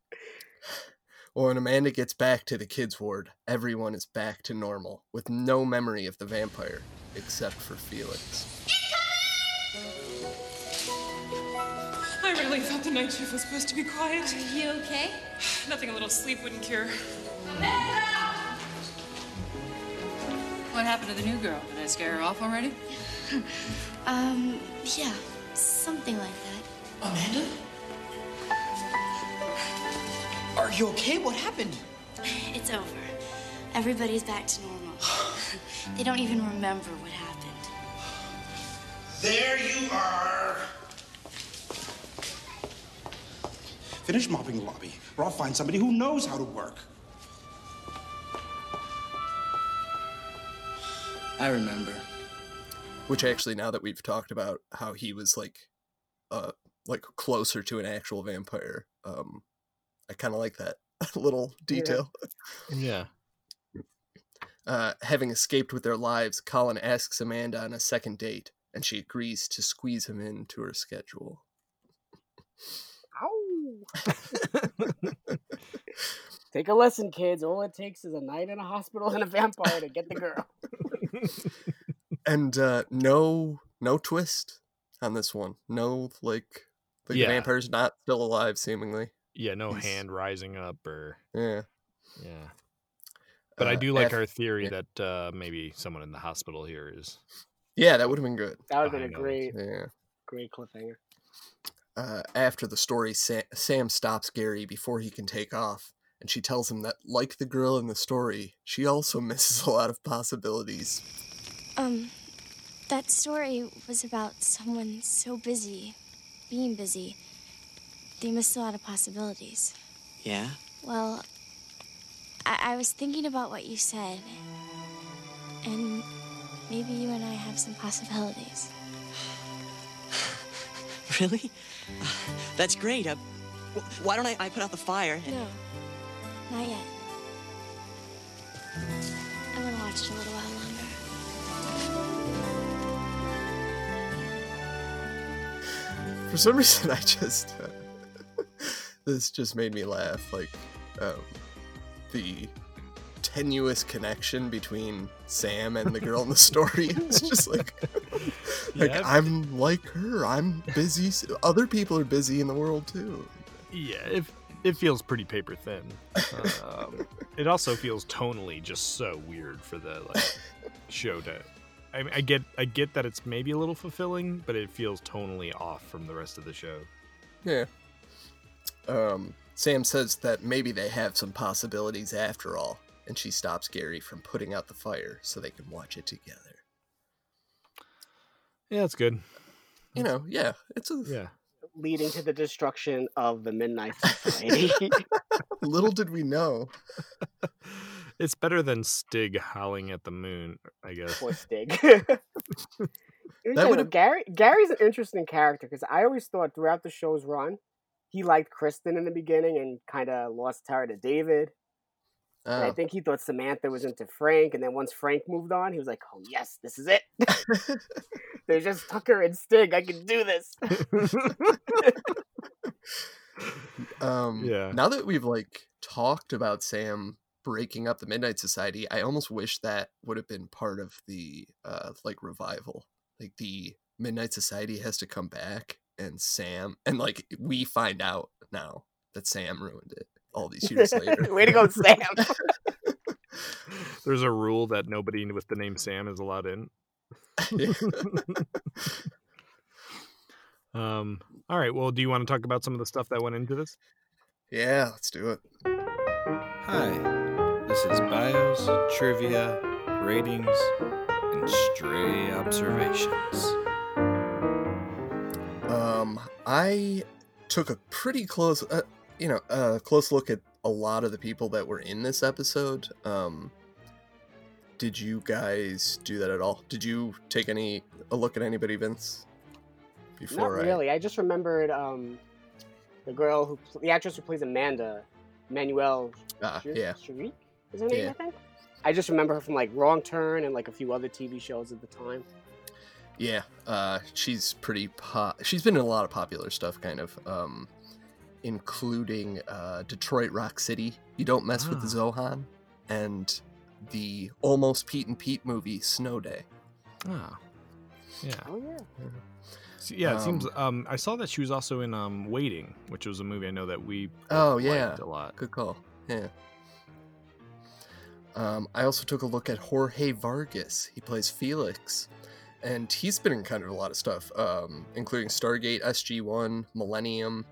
Well, when Amanda gets back to the kids' ward, everyone is back to normal, with no memory of the vampire, except for Felix. I really thought the night shift was supposed to be quiet. Are you okay? Nothing a little sleep wouldn't cure. What happened to the new girl? Did I scare her off already? Um, yeah, something like that. Amanda? Are you okay? What happened? It's over. Everybody's back to normal. they don't even remember what happened. There you are. Finish mopping the lobby, or I'll find somebody who knows how to work. I remember. Which actually, now that we've talked about how he was like, uh, like closer to an actual vampire, um, I kind of like that little detail. Yeah. Uh, having escaped with their lives, Colin asks Amanda on a second date, and she agrees to squeeze him into her schedule. Ow. Take a lesson, kids. All it takes is a night in a hospital and a vampire to get the girl. and uh, no, no twist on this one. No, like the Yeah. vampire's not still alive, seemingly. Yeah, no He's- hand rising up or Yeah. yeah. But I Uh, do like af- our theory yeah. that uh maybe someone in the hospital here is Yeah, that would have been good. That would have been a great, Yeah. great cliffhanger. Uh, after the story, Sam, Sam stops Gary before he can take off, and she tells him that, like the girl in the story, she also misses a lot of possibilities. Um, that story was about someone so busy, being busy, they missed a lot of possibilities. Yeah? Well, I, I was thinking about what you said, and maybe you and I have some possibilities. Really? That's great. Uh, wh- why don't I, I put out the fire? And... No, not yet. I want to watch it a little while longer. for some reason, I just uh, this just made me laugh. Like um, the tenuous connection between Sam and the girl in the story. It's just like, like Yeah. I'm like her. I'm busy. Other people are busy in the world too. Yeah, it, it feels pretty paper thin. Um, it also feels tonally just so weird for the like show to. I, mean, I get I get that it's maybe a little fulfilling, but it feels tonally off from the rest of the show. Yeah. Um, Sam says that maybe they have some possibilities after all, and she stops Gary from putting out the fire so they can watch it together. Yeah, that's good. You know, yeah, it's a Yeah. Leading to the destruction of the Midnight Society. little did we know. It's better than Stig howling at the moon, I guess. Poor Stig. That that would've- Gary Gary's an interesting character because I always thought throughout the show's run, he liked Kristen in the beginning and kind of lost her to David. And I Oh. think he thought Samantha was into Frank, and then once Frank moved on, he was like, "Oh yes, this is it." There's just Tucker and Stig. I can do this. Um, Yeah. Now that we've like talked about Sam breaking up the Midnight Society, I almost wish that would have been part of the uh like revival. Like the Midnight Society has to come back, and Sam and like we find out now that Sam ruined it all these years later. Way to go, Sam. There's a rule that nobody with the name Sam is allowed in. um. All right. Well, do you want to talk about some of the stuff that went into this? yeah, let's do it. Hi, this is bios, trivia, ratings, and stray observations. I took a pretty close, uh, you know, a close look at a lot of the people that were in this episode. Um, did you guys do that at all? Did you take any a look at anybody, Vince? Before I, really. I just remembered um, the girl who, the actress who plays Amanda, Manuel. Shir- yeah. Chriqui is her name, Yeah. I think. I just remember her from like Wrong Turn and like a few other TV shows at the time. Yeah, uh, she's pretty pop. She's been in a lot of popular stuff, kind of, um, including uh, Detroit Rock City. You don't mess with the Zohan, and the almost Pete and Pete movie Snow Day. Oh. Yeah. Oh yeah. So, yeah, it seems. Um, Um, I saw that she was also in um Waiting, which was a movie I know that we. Oh yeah, liked a lot. Good call. Yeah. Um, I also took a look at Jorge Vargas. He plays Felix, and he's been in kind of a lot of stuff, um, including Stargate SG-1, Millennium,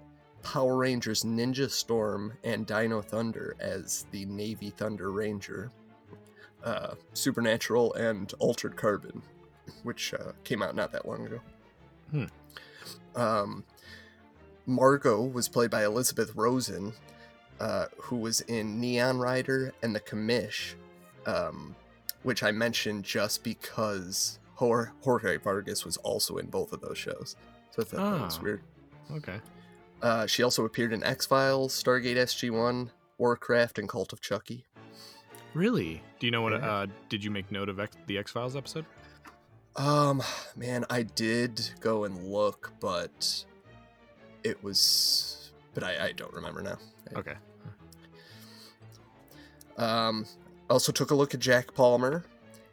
Power Rangers Ninja Storm, and Dino Thunder as the Navy Thunder Ranger. Uh, Supernatural and Altered Carbon, which uh, came out not that long ago. Hmm. Um, Margot was played by Elizabeth Rosen, uh, who was in Neon Rider and The Commish, um, which I mentioned just because Jorge Vargas was also in both of those shows. So I thought that was Ah. weird. Okay. Uh, she also appeared in X Files, Stargate SG-1, Warcraft, and Cult of Chucky. Really? Do you know what? Yeah. Uh, did you make note of X, the X Files episode? Um, man, I did go and look, but it was, but I, I don't remember now. Okay. Um, also took a look at Jack Palmer.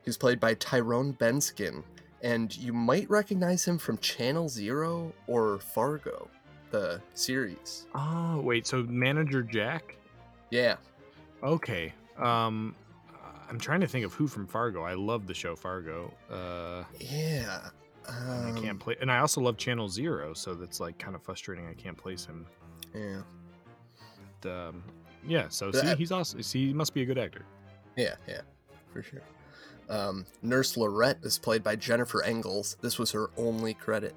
He's played by Tyrone Benskin, and you might recognize him from Channel Zero or Fargo, the series. Oh wait, so manager Jack? Yeah. Okay. Um, I'm trying to think of who from Fargo. I love the show Fargo. Uh, Yeah. and I Um, can't play, and I also love Channel Zero, so that's like kind of frustrating. I can't place him. Yeah. But, um, yeah. So see, ep- he's also see, he must be a good actor. Yeah, yeah, for sure. Um, Nurse Lorette is played by Jennifer Engels. This was her only credit.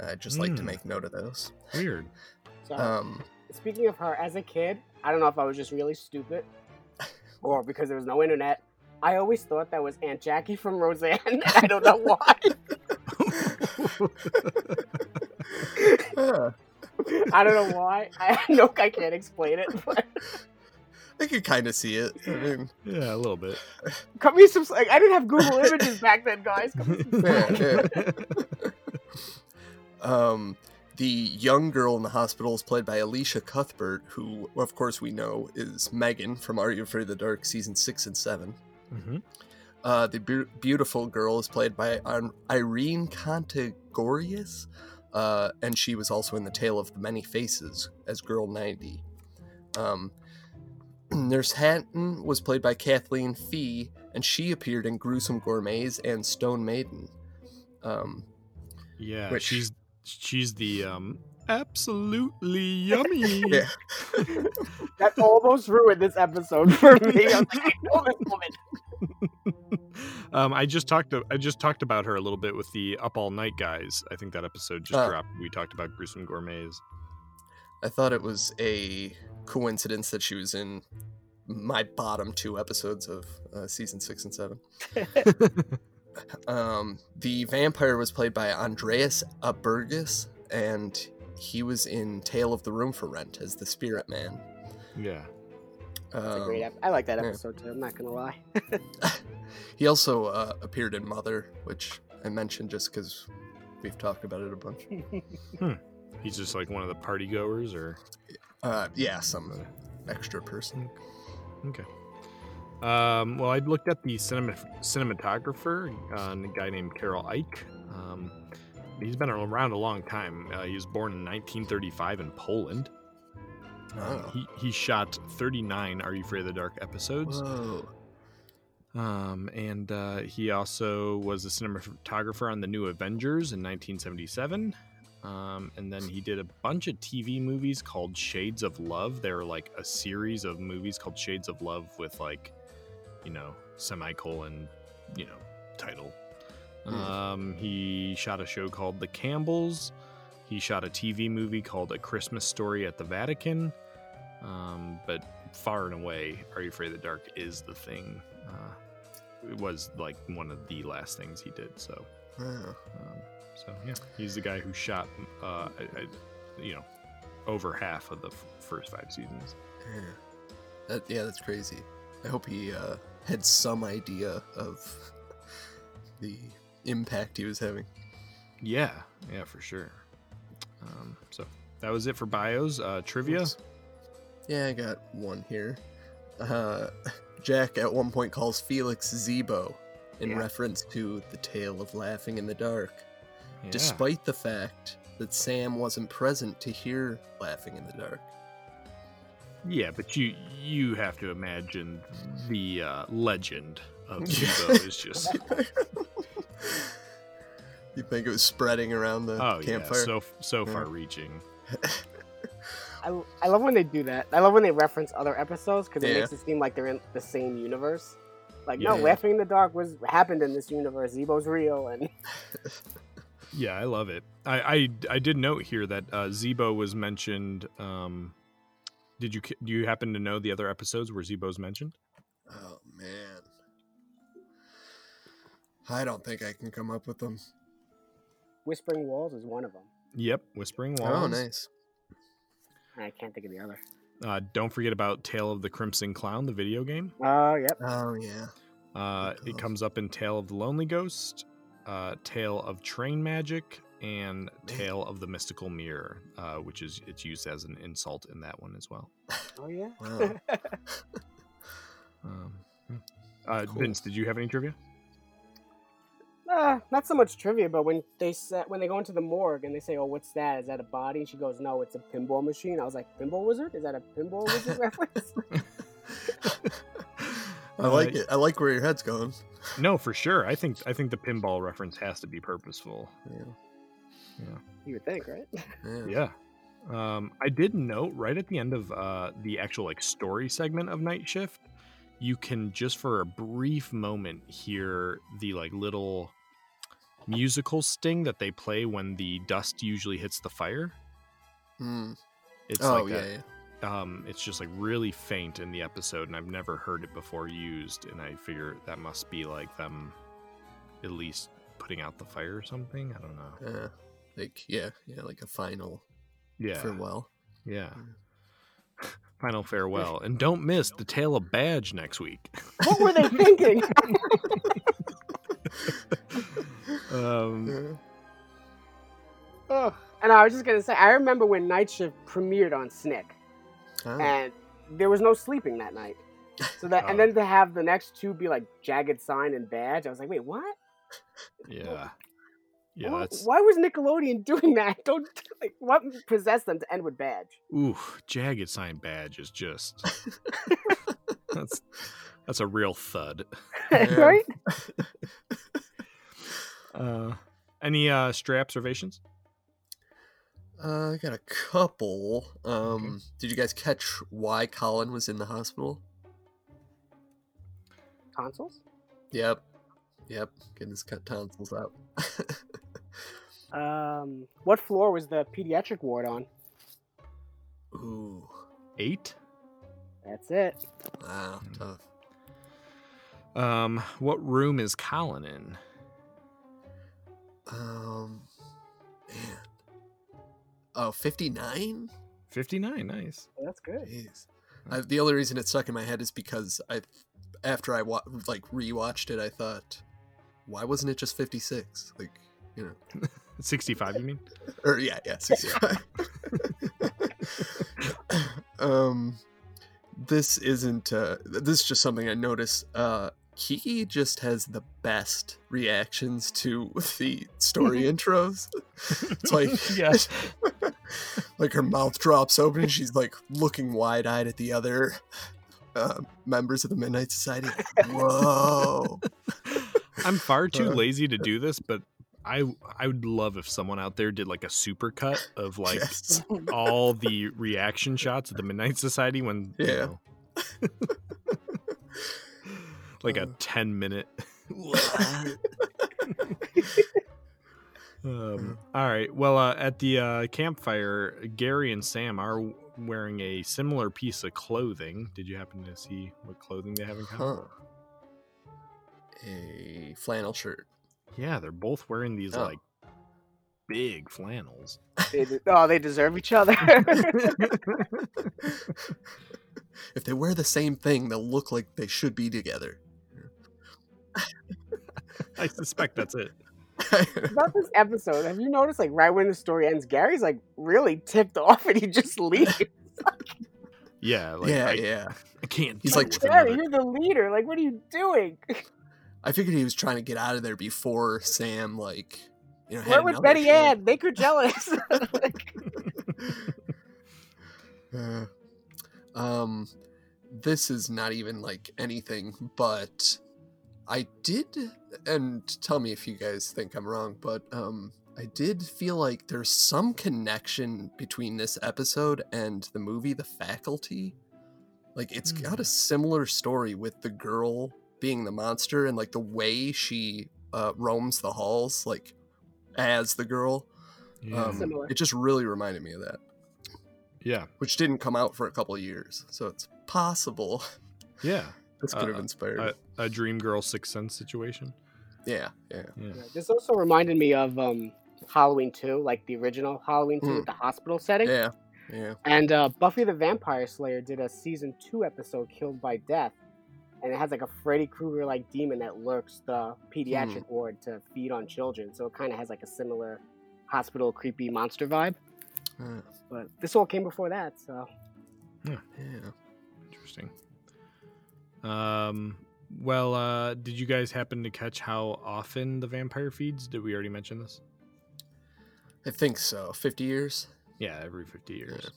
I'd just like to Hmm. make note of those. Weird. So, Um, speaking of her, as a kid, I don't know if I was just really stupid or because there was no internet. I always thought that was Aunt Jackie from Roseanne. I don't know why. I don't know why. I know I can't explain it, but I could kind of see it. I mean, Yeah, a little bit. cut me some. Like, I didn't have Google Images back then, guys. Cut me some yeah, Um, the young girl in the hospital is played by Elisha Cuthbert, who, of course, we know is Megan from Are You Afraid of the Dark season six and 7 Mhm. Uh, the beau- beautiful girl is played by um, Irene Contegorius, uh, and she was also in The Tale of the Many Faces as Girl 90. Um, Nurse Hatton was played by Kathleen Fee, and she appeared in Gruesome Gourmets and Stone Maiden. Um, Yeah, Which- she's she's the um absolutely yummy. yeah. That almost ruined this episode for me. I was like, I woman. um, I just talked. To, I just talked about her a little bit with the Up All Night guys. I think that episode just Oh. dropped. We talked about gruesome gourmets. I thought it was a coincidence that she was in my bottom two episodes of uh, season six and seven. um, the vampire was played by Andreas Apergis, and he was in Tale of the Room for Rent as the Spirit Man. Yeah. It's a Um, great ep- I like that yeah. episode too. I'm not gonna lie. He also uh, appeared in Mother, which I mentioned just because we've talked about it a bunch. Hmm. He's just like one of the party goers, or Uh, yeah, some extra person. okay. Um, well, I looked at the cinema, cinematographer, uh, a guy named Karol Ike. Um, he's been around a long time. Uh, he was born in 1935 in Poland. Oh. he, he shot 39 Are You Afraid of the Dark episodes. Whoa. Um, and uh, he also was a cinematographer on the New Avengers in 1977. Um, and then he did a bunch of TV movies called Shades of Love. They were like a series of movies called Shades of Love with like, you know, semicolon, you know, title. Hmm. Um, he shot a show called The Campbells. He shot a TV movie called A Christmas Story at the Vatican. Um, but far and away, Are You Afraid of the Dark is the thing. Uh, it was like one of the last things he did. So, Wow. So yeah, he's the guy who shot, uh, I, I, you know, over half of the f- first five seasons. Yeah. That, yeah, that's crazy. I hope he uh, had some idea of the impact he was having. Yeah, yeah, for sure. Um, so that was it for bios. Uh, trivia. Oops. Yeah, I got one here. Uh, Jack at one point calls Felix Zeebo in Yeah. reference to the tale of laughing in the dark, Yeah. despite the fact that Sam wasn't present to hear laughing in the dark. Yeah, but you you have to imagine the uh, legend of Zeebo is just You think it was spreading around the oh campfire? yeah, so so Yeah. far reaching. I, I love when they do that. I love when they reference other episodes because it Yeah. makes it seem like they're in the same universe. Like, Yeah. no, Laughing in the Dark was happened in this universe. Zeebo's real, and Yeah, I love it. I I, I did note here that uh, Zeebo was mentioned. Um, did you do you happen to know the other episodes where Zeebo's mentioned? Oh man, I don't think I can come up with them. Whispering Walls is one of them. Yep, Whispering Walls. Oh, nice. I can't think of the other. Uh, don't forget about Tale of the Crimson Clown, the video game. Oh, yep. Oh yeah. Uh, it comes up in Tale of the Lonely Ghost, uh, Tale of Train Magic, and Tale of the Mystical Mirror, uh, which is it's used as an insult in that one as well. Oh yeah. Wow. Um, hmm. uh, Cool. Vince, did you have any trivia? Uh, not so much trivia, but when they sa when they go into the morgue and they say, "Oh, what's that? Is that a body?" And she goes, "No, it's a pinball machine." I was like, "Pinball wizard? Is that a pinball wizard reference?" I like Uh, it. I like where your head's going. No, for sure. I think I think the pinball reference has to be purposeful. Yeah. Yeah. You would think, right? Yeah. Yeah. Um, I did note right at the end of uh, the actual like story segment of Night Shift, you can just for a brief moment hear the like little musical sting that they play when the dust usually hits the fire. Hmm. It's Oh, like yeah, a- um, it's just like really faint in the episode, and I've never heard it before used. And I figure that must be like them at least putting out the fire or something. I don't know. Yeah. Like yeah, yeah, like a final Yeah. farewell. Yeah. Final farewell. And don't miss the Tale of Badge next week. what were they thinking? um, Oh, and I was just gonna say, I remember when Night Shift premiered on SNICK, Oh. and there was no sleeping that night. So that, and Oh. then to have the next two be like Jagged Sign and Badge, I was like, wait, what? Yeah. Yeah, Why- that's Why was Nickelodeon doing that? Don't like what possessed them to end with Badge? ooh, jagged sign badge is just that's that's a real thud. right? Uh any uh stray observations? Uh, I got a couple. Um, did you guys catch why Colin was in the hospital? Tonsils? Yep. Yep. Getting his cut tonsils out. Um, what floor was the pediatric ward on? Ooh. Eight? That's it. Wow. Tough. Um what room is Colin in? Um, man. Oh, 59? 59, nice. that's good. Jeez. I, the only reason it stuck in my head is because I, after I wa- like rewatched it, I thought, why wasn't it just 56? Like, you know. 65 you mean? or yeah, yeah, 65. um this isn't uh this is just something I noticed. Uh Kiki just has the best reactions to the story intros. It's like Yes. like her mouth drops open and she's like looking wide-eyed at the other uh, members of the Midnight Society. Whoa. I'm far too Uh, lazy to do this, but I I would love if someone out there did like a super cut of like Yes. all the reaction shots of the Midnight Society when you Yeah. know, like a 10 minute um, all right well uh, at the uh, campfire gary and sam are wearing a similar piece of clothing did you happen to see what clothing they have in common Huh. A flannel shirt. yeah they're both wearing these Oh. like big flannels They de- oh, they deserve each other. If they wear the same thing, they'll look like they should be together. i suspect that's it About this episode, have you noticed, like, right when the story ends, Gary's like really ticked off and he just leaves. yeah like, yeah, I, yeah. I can't He's deal like, Gary, another- you're the leader. Like, what are you doing? I figured he was trying to get out of there before Sam, like, you know, Where was another Betty kid. Ann? Make her jealous. Uh, um, this is not even like anything, but I did, and tell me if you guys think I'm wrong, but um, I did feel like there's some connection between this episode and the movie The Faculty. Like, it's got a similar story with the girl being the monster and like the way she uh, roams the halls, like as the girl. Yeah. Um, Similar. it just really reminded me of that yeah which didn't come out for a couple of years. So it's possible yeah this could have Uh, inspired. A, a dream girl sixth sense situation yeah, yeah. yeah Yeah, this also reminded me of um, Halloween 2, like the original Halloween 2 Hmm. with the hospital setting. Yeah, yeah. And uh, Buffy the Vampire Slayer did a season 2 episode, Killed by Death. And it has like a Freddy Krueger like demon that lurks the pediatric Hmm. ward to feed on children. So it kind of has like a similar hospital creepy monster vibe. Uh, But this all came before that, so. yeah. Interesting. Um. Well, uh, did you guys happen to catch how often the vampire feeds? Did we already mention this? I think so. 50 years? Yeah, every fifty years.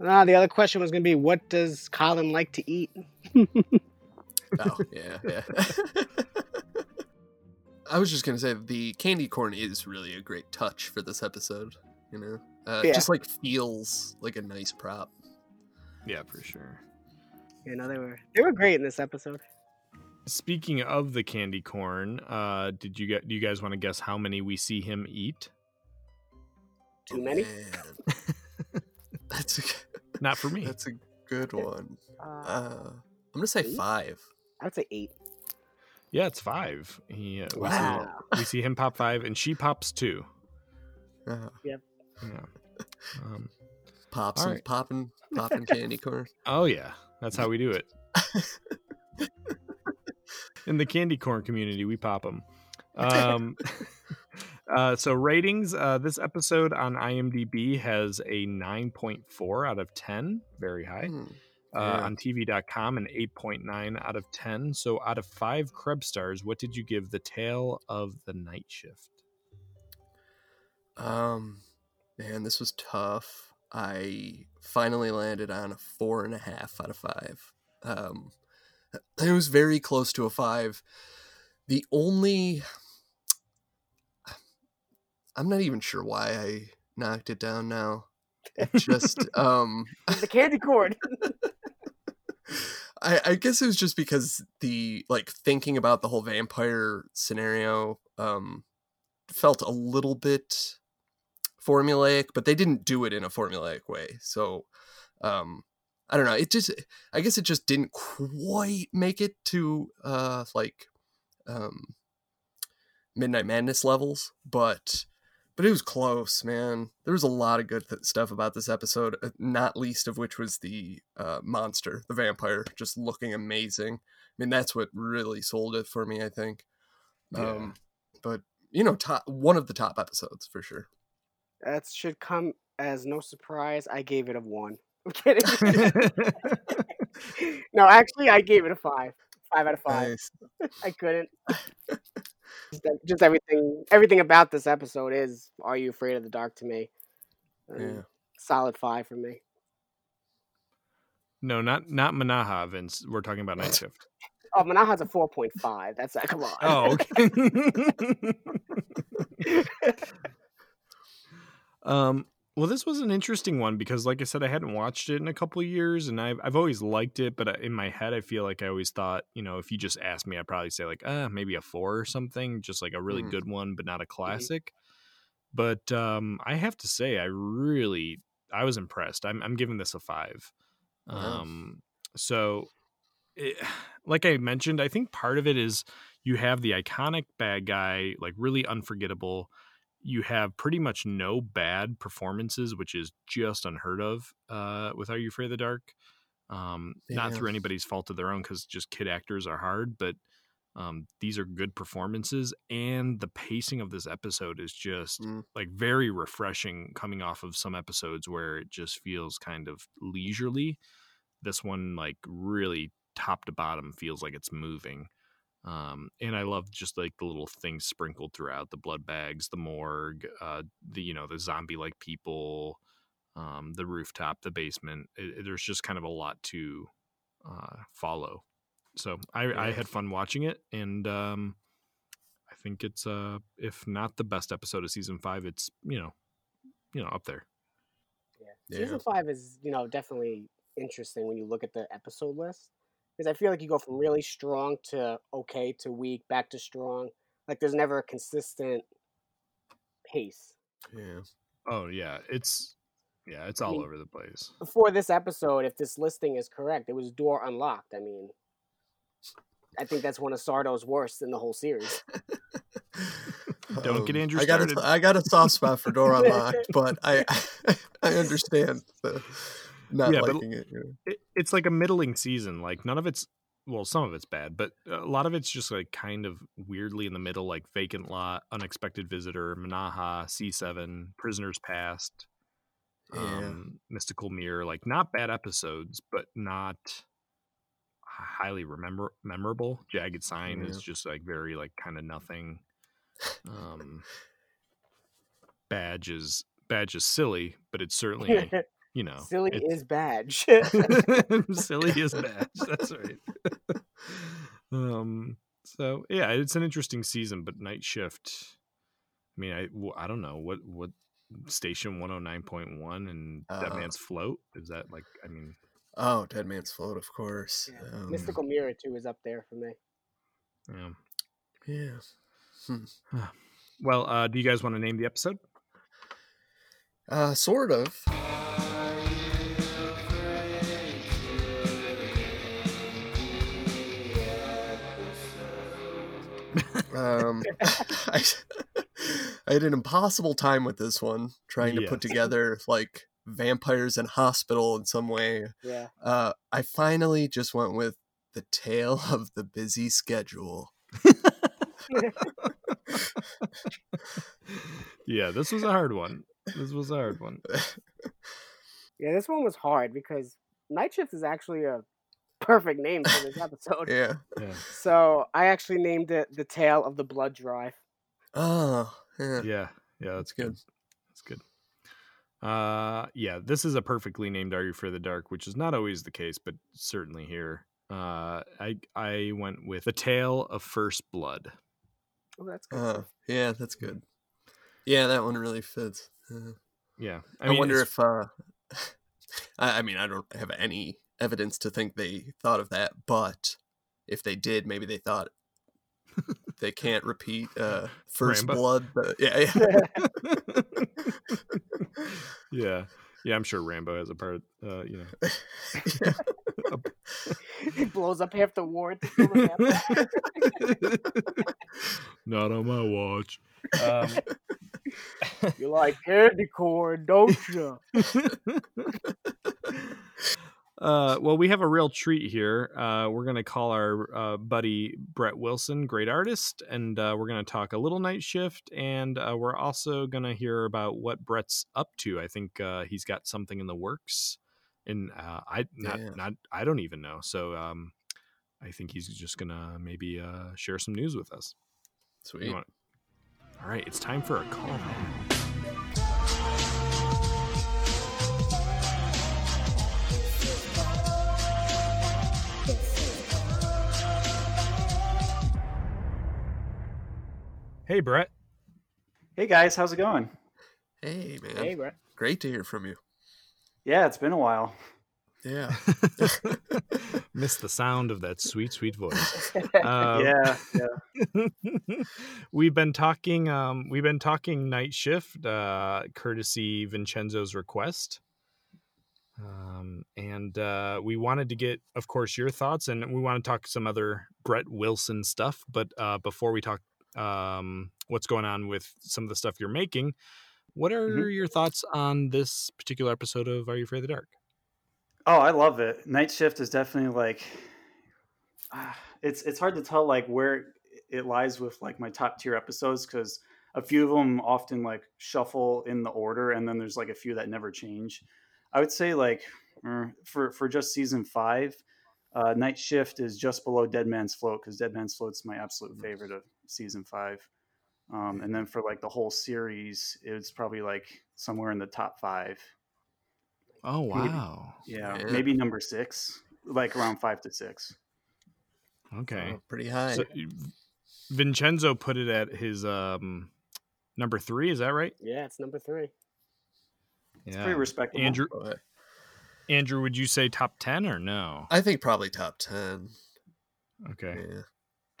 Ah, the other question was going to be what does Colin like to eat? Oh, yeah, yeah. I was just going to say the candy corn is really a great touch for this episode, you know? Uh, it Yeah. Just like feels like a nice prop. Yeah, for sure. You know, they were they were great in this episode. Speaking of the candy corn, uh, did you get? Do you guys want to guess how many we see him eat? Too many? That's a, Not for me. that's a good one. Uh, Uh, I'm going to say eight? five. I'd say eight. Yeah, it's five. He, uh, we, see, we see him pop five, and she pops two. Uh, Yeah. Um, pops All and right. popping, popping candy corn. oh yeah, that's how we do it. In the candy corn community, we pop them. Um, Uh, so ratings. Uh, this episode on IMDb has a 9.4 out of 10, very high. Hmm. Uh, Yeah. On TV.com, an 8.9 out of 10. So out of five Krebs stars, what did you give the Tale of the Night Shift? Um, man, this was tough. I finally landed on a four and a half out of five. Um, it was very close to a five. The only, I'm not even sure why I knocked it down now. It just, um, the candy corn. I, I guess it was just because the like thinking about the whole vampire scenario um felt a little bit formulaic, but they didn't do it in a formulaic way. So um I don't know, it just I guess it just didn't quite make it to uh like um Midnight Madness levels, but but it was close, man. There was a lot of good th- stuff about this episode, uh, not least of which was the uh, monster, the vampire, just looking amazing. I mean, that's what really sold it for me, I think. Um, but you know, top one of the top episodes for sure. That should come as no surprise. I gave it a one. I'm kidding. no, actually, I gave it a five. Five out of five. Nice. I couldn't. Just, just everything, everything about this episode is "Are You Afraid of the Dark?" to me. Um, Yeah. Solid five for me. No, not not Manaha, Vince. We're talking about Night Shift. Oh, Manaha's a four point five. That's uh, come on. Oh, okay. Um, well, this was an interesting one because, like I said, I hadn't watched it in a couple of years, and I've I've always liked it, but uh, in my head, I feel like I always thought, you know, if you just asked me, I'd probably say like, uh, maybe a four or something, just like a really Mm. good one, but not a classic. But um, I have to say, I really I was impressed. I'm I'm giving this a five. Wow. Um, so it, like I mentioned, I think part of it is you have the iconic bad guy, like really unforgettable. You have pretty much no bad performances, which is just unheard of uh, with Are You Afraid of the Dark? Um, Not through anybody's fault of their own, because just kid actors are hard, but um, these are good performances, and the pacing of this episode is just Mm. like very refreshing, coming off of some episodes where it just feels kind of leisurely. This one, like, really top to bottom, feels like it's moving. Um, and I love just like the little things sprinkled throughout the blood bags, the morgue, uh, the you know the zombie like people, um, the rooftop, the basement. It, it- there's just kind of a lot to uh, follow. So I, I had fun watching it, and um, I think it's uh, if not the best episode of season five, it's you know, you know, up there. Yeah, Season five is, you know, definitely interesting when you look at the episode list because I feel like you go from really strong to okay to weak, back to strong. Like there's never a consistent pace. Yeah. Oh yeah, it's yeah, it's I all mean, over the place. Before this episode, if this listing is correct, it was door unlocked. I mean, I think that's one of Sardo's worst in the whole series. Don't get Um, Andrew I got started. a, I got a soft spot for Door Unlocked, but I I understand the not Yeah, liking it. you know. it, it's like a middling season. Like none of it's well, some of it's bad, but a lot of it's just like kind of weirdly in the middle, like Vacant Lot, Unexpected Visitor, Manaha, C seven, Prisoners Past, Yeah. um, Mystical Mirror. Like not bad episodes, but not highly remember memorable. Jagged Sign is just like very like kind of nothing. Um, Badge is Badge is silly, but it's certainly you know Silly it's- is badge. silly is badge. That's right. um. So yeah, it's an interesting season, but Night Shift. I mean, I I don't know what what station one hundred nine point one and Dead Uh, Man's Float is that like? I mean, Oh, Dead Man's Float, of course. Um, Mystical Mirror too is up there for me. yeah. Yeah. Hmm. Well, uh, do you guys want to name the episode? Uh, sort of. Um, I, I had an impossible time with this one, trying to put together like vampires in hospital in some way. Yeah. Uh, I finally just went with the tale of the busy schedule. yeah, this was a hard one. This was a hard one. Yeah, this one was hard because Night Shift is actually a perfect name for this episode. Yeah. Yeah. So I actually named it "The Tale of the Blood Drive." Oh, yeah. Yeah, yeah, that's good. That's good. Uh, yeah, this is a perfectly named "Are You for the Dark," which is not always the case, but certainly here. Uh, I I went with a tale of first blood. Oh, that's good. Uh, yeah, that's good. Yeah, that one really fits. Uh, Yeah, I, I mean, wonder it's- if. Uh, I, I mean, I don't have any evidence to think they thought of that, but if they did, maybe they thought they can't repeat uh, first Rambo? blood. But yeah, yeah. yeah, yeah, I'm sure Rambo has a part. Uh, you know, he blows up half the ward. to kill the vampire. not on my watch. Um, you like candy corn, don't you? Uh, well, we have a real treat here. Uh, we're going to call our uh, buddy Brett Wilson, great artist, and uh, we're going to talk a little night shift. And uh, we're also going to hear about what Brett's up to. I think uh, he's got something in the works, and uh, I not Yeah. not I don't even know. So um, I think he's just going to maybe uh, share some news with us. You Sweet. want- All right, it's time for a call. Man. Hey, Brett. Hey guys, how's it going? Hey, man. Hey, Brett. Great to hear from you. Yeah, it's been a while. Yeah. Miss the sound of that sweet, sweet voice. Um, yeah, yeah. we've been talking. Um, we've been talking night shift, uh, courtesy Vincenzo's request. Um, and uh, we wanted to get, of course, your thoughts, and we want to talk some other Brett Wilson stuff. But uh, before we talk, um, what's going on with some of the stuff you're making, what are Mhm. your thoughts on this particular episode of Are You Afraid of the Dark? Oh, I love it. Night Shift is definitely like ah, it's it's hard to tell like where it lies with like my top tier episodes because a few of them often like shuffle in the order, and then there's like a few that never change. I would say like er, for for just season five, uh, Night Shift is just below Dead Man's Float because Dead Man's Float's my absolute favorite of season five. Um, and then for like the whole series, it's probably like somewhere in the top five. Oh Maybe- wow! Yeah, Yeah. maybe number six, like around five to six. Okay, Oh, pretty high. So, Vincenzo put it at his um, number three. Is that right? Yeah, it's number three. It's pretty respectable. Andrew, But Andrew, would you say top ten or no? I think probably top 10. Okay. Yeah.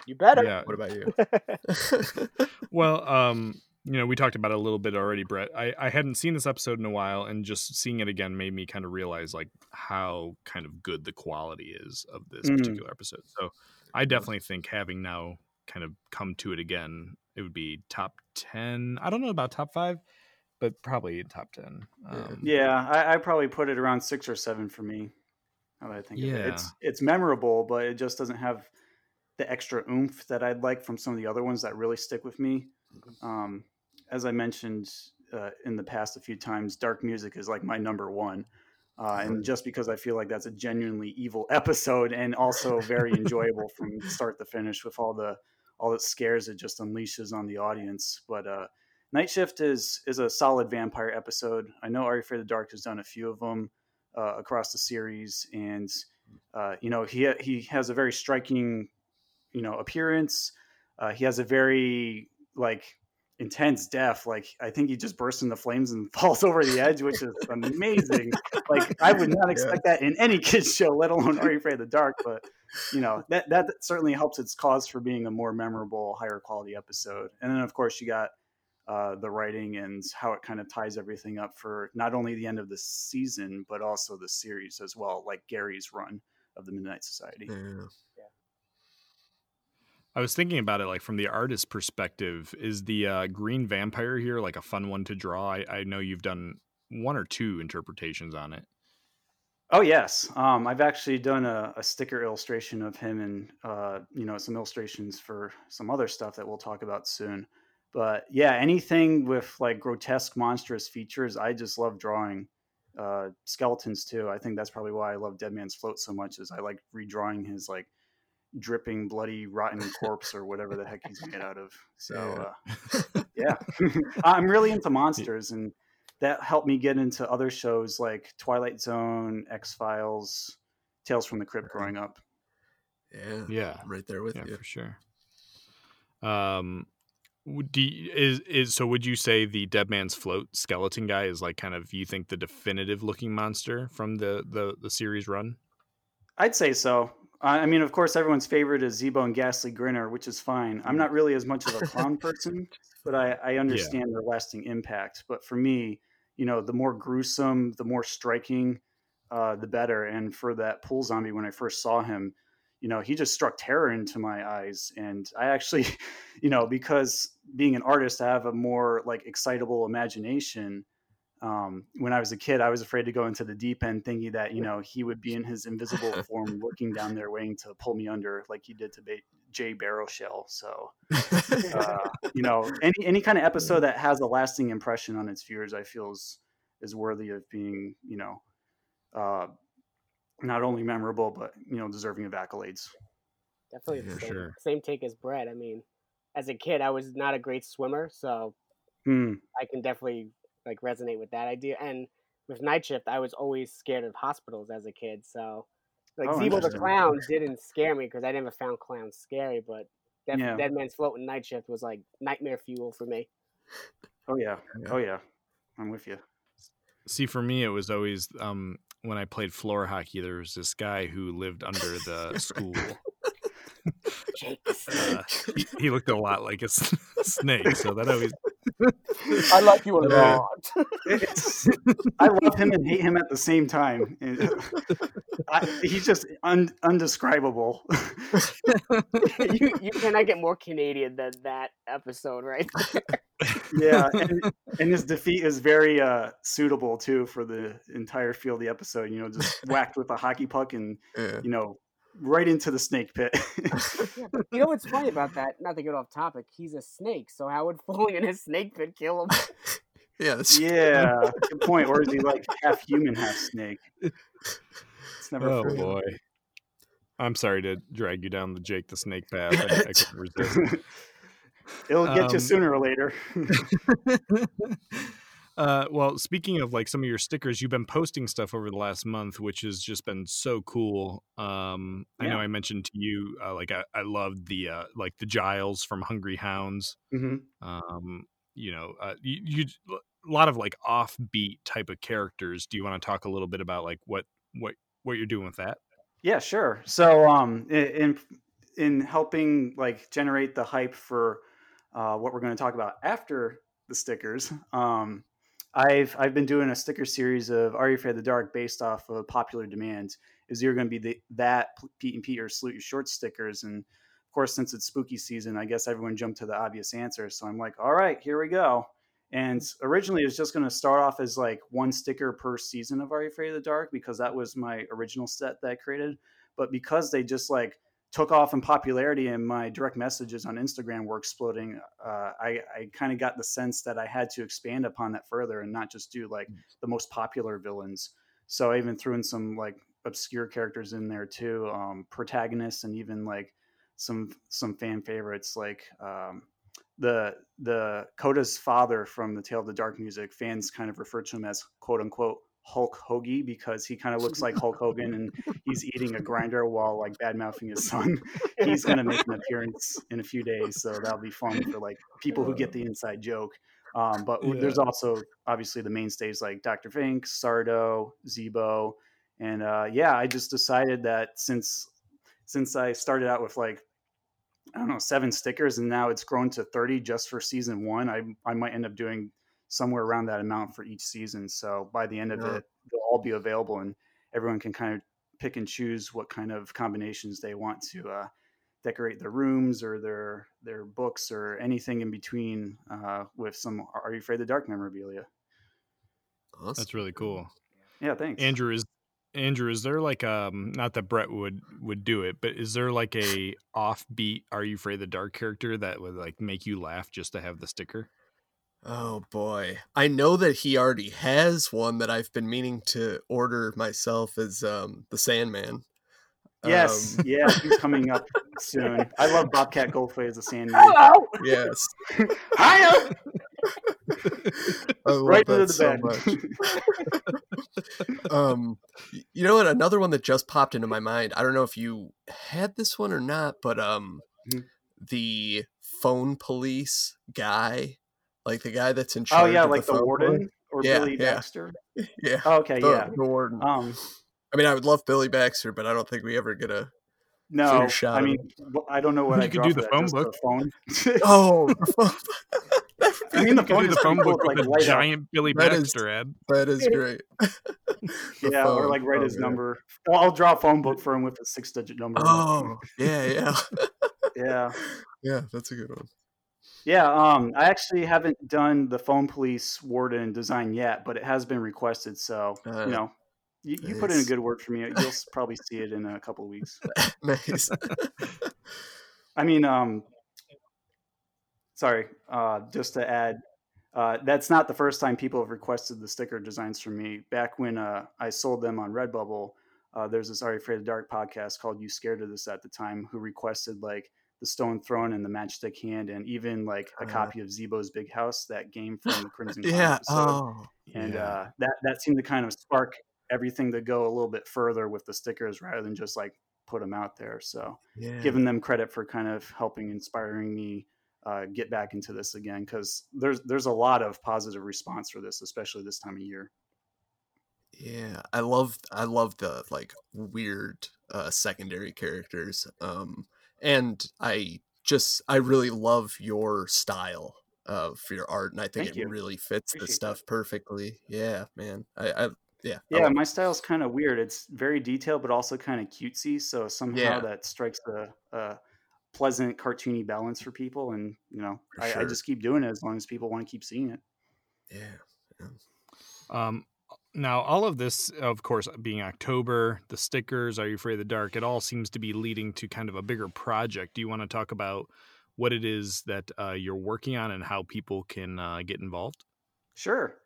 You better. Yeah. What about you? Well, um, you know, we talked about it a little bit already, Brett. I, I hadn't seen this episode in a while, and just seeing it again made me kind of realize like how kind of good the quality is of this Mm. particular episode. So I definitely think having now kind of come to it again, it would be top ten. I don't know about top five, but probably top ten. Um, Yeah, I, I probably put it around six or seven for me. Now that I think of it, it's it's memorable, but it just doesn't have the extra oomph that I'd like from some of the other ones that really stick with me. Um, as I mentioned uh, in the past a few times, dark music is like my number one. Uh, and just because I feel like that's a genuinely evil episode and also very enjoyable from start to finish with all the all the scares it just unleashes on the audience. But uh, Night Shift is is a solid vampire episode. I know Afraid of the Dark has done a few of them uh, across the series, and uh, you know he he has a very striking you know appearance. Uh, he has a very like intense death. Like I think he just bursts into flames and falls over the edge, which is amazing. like I would not expect that in any kids show, let alone Are You Afraid of the Dark. But you know that that certainly helps its cause for being a more memorable, higher quality episode. And then of course you got uh, the writing and how it kind of ties everything up for not only the end of the season but also the series as well, like Gary's run of the Midnight Society. Yeah. I was thinking about it like from the artist perspective. Is the uh, green vampire here like a fun one to draw? I, I know you've done one or two interpretations on it. Oh yes, um, I've actually done a, a sticker illustration of him, and uh, you know some illustrations for some other stuff that we'll talk about soon. But yeah, anything with like grotesque, monstrous features, I just love drawing. Uh, skeletons too. I think that's probably why I love Dead Man's Float so much. Is I like redrawing his like dripping, bloody, rotten corpse or whatever the heck he's made out of. So uh, yeah, I'm really into monsters, and that helped me get into other shows like Twilight Zone, X Files, Tales from the Crypt growing up. Yeah, Yeah, right there with yeah, you. for sure. Um, do you, is is so? Would you say the Dead Man's Float skeleton guy is like kind of you think the definitive looking monster from the the the series run? I'd say so. I I mean, of course, everyone's favorite is Zeebo and Ghastly Grinner, which is fine. I'm not really as much of a clown person, but I, I understand their lasting impact. But for me, you know, the more gruesome, the more striking, uh, the better. And for that pool zombie, when I first saw him, you know, he just struck terror into my eyes. And I actually, you know, because being an artist, I have a more like excitable imagination. Um, when I was a kid, I was afraid to go into the deep end, thinking that you know he would be in his invisible form, looking down there, waiting to pull me under, like he did to ba- Jay Barrowshell. So, uh, you know, any any kind of episode that has a lasting impression on its viewers, I feel is is worthy of being, you know, uh, not only memorable but you know deserving of accolades. Definitely the For same, sure. same take as Brett. I mean, as a kid, I was not a great swimmer, so Hmm. I can definitely like resonate with that idea. And with Night Shift, I was always scared of hospitals as a kid, so like Oh, Zeebo the. Clown didn't scare me because I never found clowns scary, but Dead, Yeah. Dead Man's Float and Night Shift was like nightmare fuel for me. Oh yeah, oh yeah, I'm with you. See, for me, it was always um, when I played floor hockey. There was this guy who lived under the school. Uh, he, he looked a lot like a s- snake, so that always. I like you a Uh, lot. I love him and hate him at the same time. I, he's just un, undescribable. you you cannot get more Canadian than that episode, right? yeah, and, and his defeat is very uh, suitable too for the entire feel of the episode. You know, just whacked with a hockey puck and you know right into the snake pit. Yeah, you know what's funny about that? Not to get off topic, he's a snake, so how would falling in his snake pit kill him? Yeah, that's yeah, good point. Or is he like half human, half snake? It's never. Oh proven. boy. I'm sorry to drag you down the Jake the Snake path. I, I couldn't resist. It'll get you Um, sooner or later. Uh, well, speaking of like some of your stickers, you've been posting stuff over the last month, which has just been so cool. Um, I know I mentioned to you, uh, like I, I loved the uh, like the Giles from Hungry Hounds. hmm Um, you know, uh, you, you a lot of like offbeat type of characters. Do you want to talk a little bit about like what what what you're doing with that? Yeah, sure. So, um, in in helping like generate the hype for uh, what we're going to talk about after the stickers, um, I've I've been doing a sticker series of Are You Afraid of the Dark based off of popular demand. Is you're going to be the that Pete and Pete or Salute Your Short stickers, and of course, since it's spooky season, I guess everyone jumped to the obvious answer. So I'm like, all right, here we go. And originally, it was just going to start off as like one sticker per season of Are You Afraid of the Dark because that was my original set that I created. But because they just like took off in popularity and my direct messages on Instagram were exploding, uh, I, I kind of got the sense that I had to expand upon that further and not just do like the most popular villains. So I even threw in some like obscure characters in there too, um, protagonists, and even like some some fan favorites like um, the the Coda's father from the Tale of the Dark music. Fans kind of refer to him as quote unquote Hulk Hoagie because he kind of looks like Hulk Hogan and he's eating a grinder while like bad mouthing his son. He's gonna make an appearance in a few days, so that'll be fun for like people who get the inside joke. Um, but w- there's also obviously the mainstays like Dr. Vink, Sardo, Zeebo, and uh, yeah, I just decided that since since I started out with like I don't know seven stickers and now it's grown to 30 just for season one, I I might end up doing somewhere around that amount for each season. So by the end of Yeah. it, they'll all be available and everyone can kind of pick and choose what kind of combinations they want to uh, decorate their rooms or their their books or anything in between uh, with some Are You Afraid of the Dark memorabilia. That's really cool. Yeah, thanks. Andrew is Andrew, is there like um not that Brett would would do it, but is there like a offbeat Are You Afraid of the Dark character that would like make you laugh just to have the sticker? Oh boy. I know that he already has one that I've been meaning to order myself as um the Sandman. Yes, Um, yeah, he's coming up soon. I love Bobcat Goldthwait as a Sandman. Hello. yes. Hiya! I love Right that into the so bed. much. um you know what another one that just popped into my mind i don't know if you had this one or not but um Mhm. the phone police guy like the guy that's in charge. Oh charge yeah, of like the, phone warden book. or Yeah, Billy yeah. Baxter. yeah Oh, okay, the, yeah. the warden Um, i mean i would love billy baxter but i don't think we ever get a no, shot I mean, him. I don't know what You I could do the phone just book. phone. oh the phone- I mean, the phone the phone book with like a light up. giant Billy That is- Baxter ad. that is great The Yeah, or like write Oh, his man. number. Well, I'll draw a phone book for him with a six-digit number. oh yeah yeah yeah. yeah that's a good one Yeah, um, I actually haven't done the phone police warden design yet, but it has been requested. So Uh, you know, you, you put in a good word for me. You'll probably see it in a couple of weeks. nice I mean, um, sorry, uh, just to add, uh, that's not the first time people have requested the sticker designs from me. Back when uh, I sold them on Redbubble, uh, there's this Are You Afraid of the Dark podcast called You Scared of This at the time, who requested like the Stone Throne and the Matchstick Hand, and even like a Uh, copy of Zeebo's Big House, that game from the Crimson yeah episode. oh and yeah. uh, that that seemed to kind of spark everything to go a little bit further with the stickers rather than just like put them out there. So yeah giving them credit for kind of helping inspiring me uh, get back into this again because there's there's a lot of positive response for this especially this time of year Yeah, I love I love the like weird uh secondary characters. Um and I just I really love your style of your art and I think Thank it you. really fits the Appreciate stuff perfectly. Yeah, man. I I yeah. Yeah love- my style's kind of weird it's very detailed but also kind of cutesy so somehow Yeah. that strikes a, a pleasant cartoony balance for people and you know For I, I just keep doing it as long as people want to keep seeing it yeah. Um, now, all of this, of course, being October, the stickers, Are You Afraid of the Dark? It all seems to be leading to kind of a bigger project. Do you want to talk about what it is that uh, you're working on and how people can uh, get involved? Sure.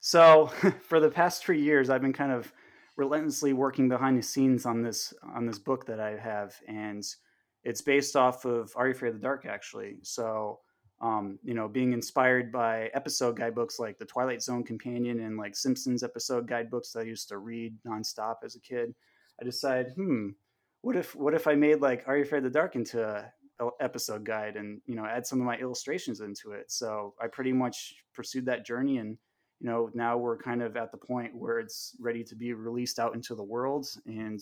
So for the past three years, I've been kind of relentlessly working behind the scenes on this on this book that I have, and it's based off of Are You Afraid of the Dark, actually. So, um, you know, being inspired by episode guidebooks like the Twilight Zone Companion and like Simpsons episode guidebooks that I used to read nonstop as a kid, I decided, hmm, what if what if I made like Are You Afraid of the Dark into a episode guide and you know add some of my illustrations into it. So i pretty much pursued that journey and you know now we're kind of at the point where it's ready to be released out into the world. And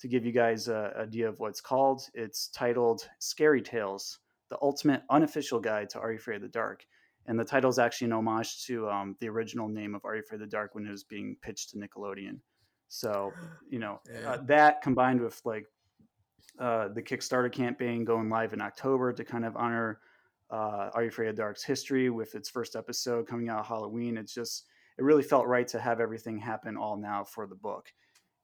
to give you guys a idea of what's called it's titled scary tales the ultimate unofficial guide to are you afraid of the dark and the title is actually an homage to um, the original name of are you afraid of the dark when it was being pitched to nickelodeon so you know Yeah. uh, that combined with like uh, the Kickstarter campaign going live in October to kind of honor uh, Are You Afraid of the Dark's history with its first episode coming out Halloween. It's just, it really felt right to have everything happen all now for the book.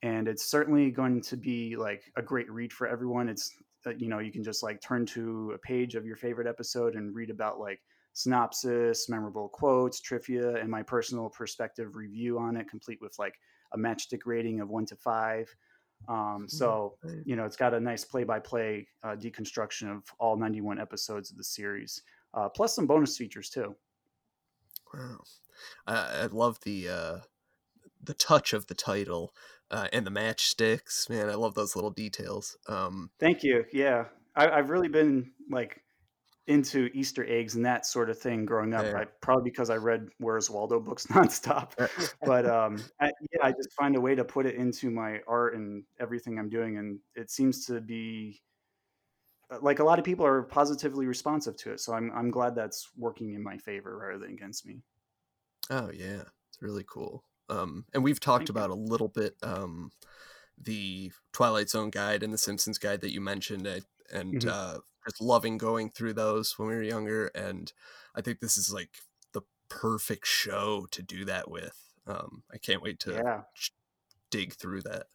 And it's certainly going to be like a great read for everyone. It's, uh, you know, you can just like turn to a page of your favorite episode and read about like synopsis, memorable quotes, trivia, and my personal perspective review on it, complete with like a matchstick rating of one to five. Um, so you know, it's got a nice play-by-play uh, deconstruction of all 91 episodes of the series, uh, plus some bonus features too. Wow. I, I love the uh the touch of the title uh, and the matchsticks. Man, I love those little details. Um Thank you. Yeah, I, I've really been like into Easter eggs and that sort of thing growing up. Yeah. I, probably because I read Where's Waldo books nonstop. but um, I, yeah, I just find a way to put it into my art and everything I'm doing, and it seems to be uh, like a lot of people are positively responsive to it. So I'm I'm glad that's working in my favor rather than against me. Oh yeah, it's really cool. Um, and we've talked Thank you. about a little bit um, the Twilight Zone guide and the Simpsons guide that you mentioned, I, and Mhm. uh, just loving going through those when we were younger. And I think this is like the perfect show to do that with. Um, I can't wait to Yeah. dig through that.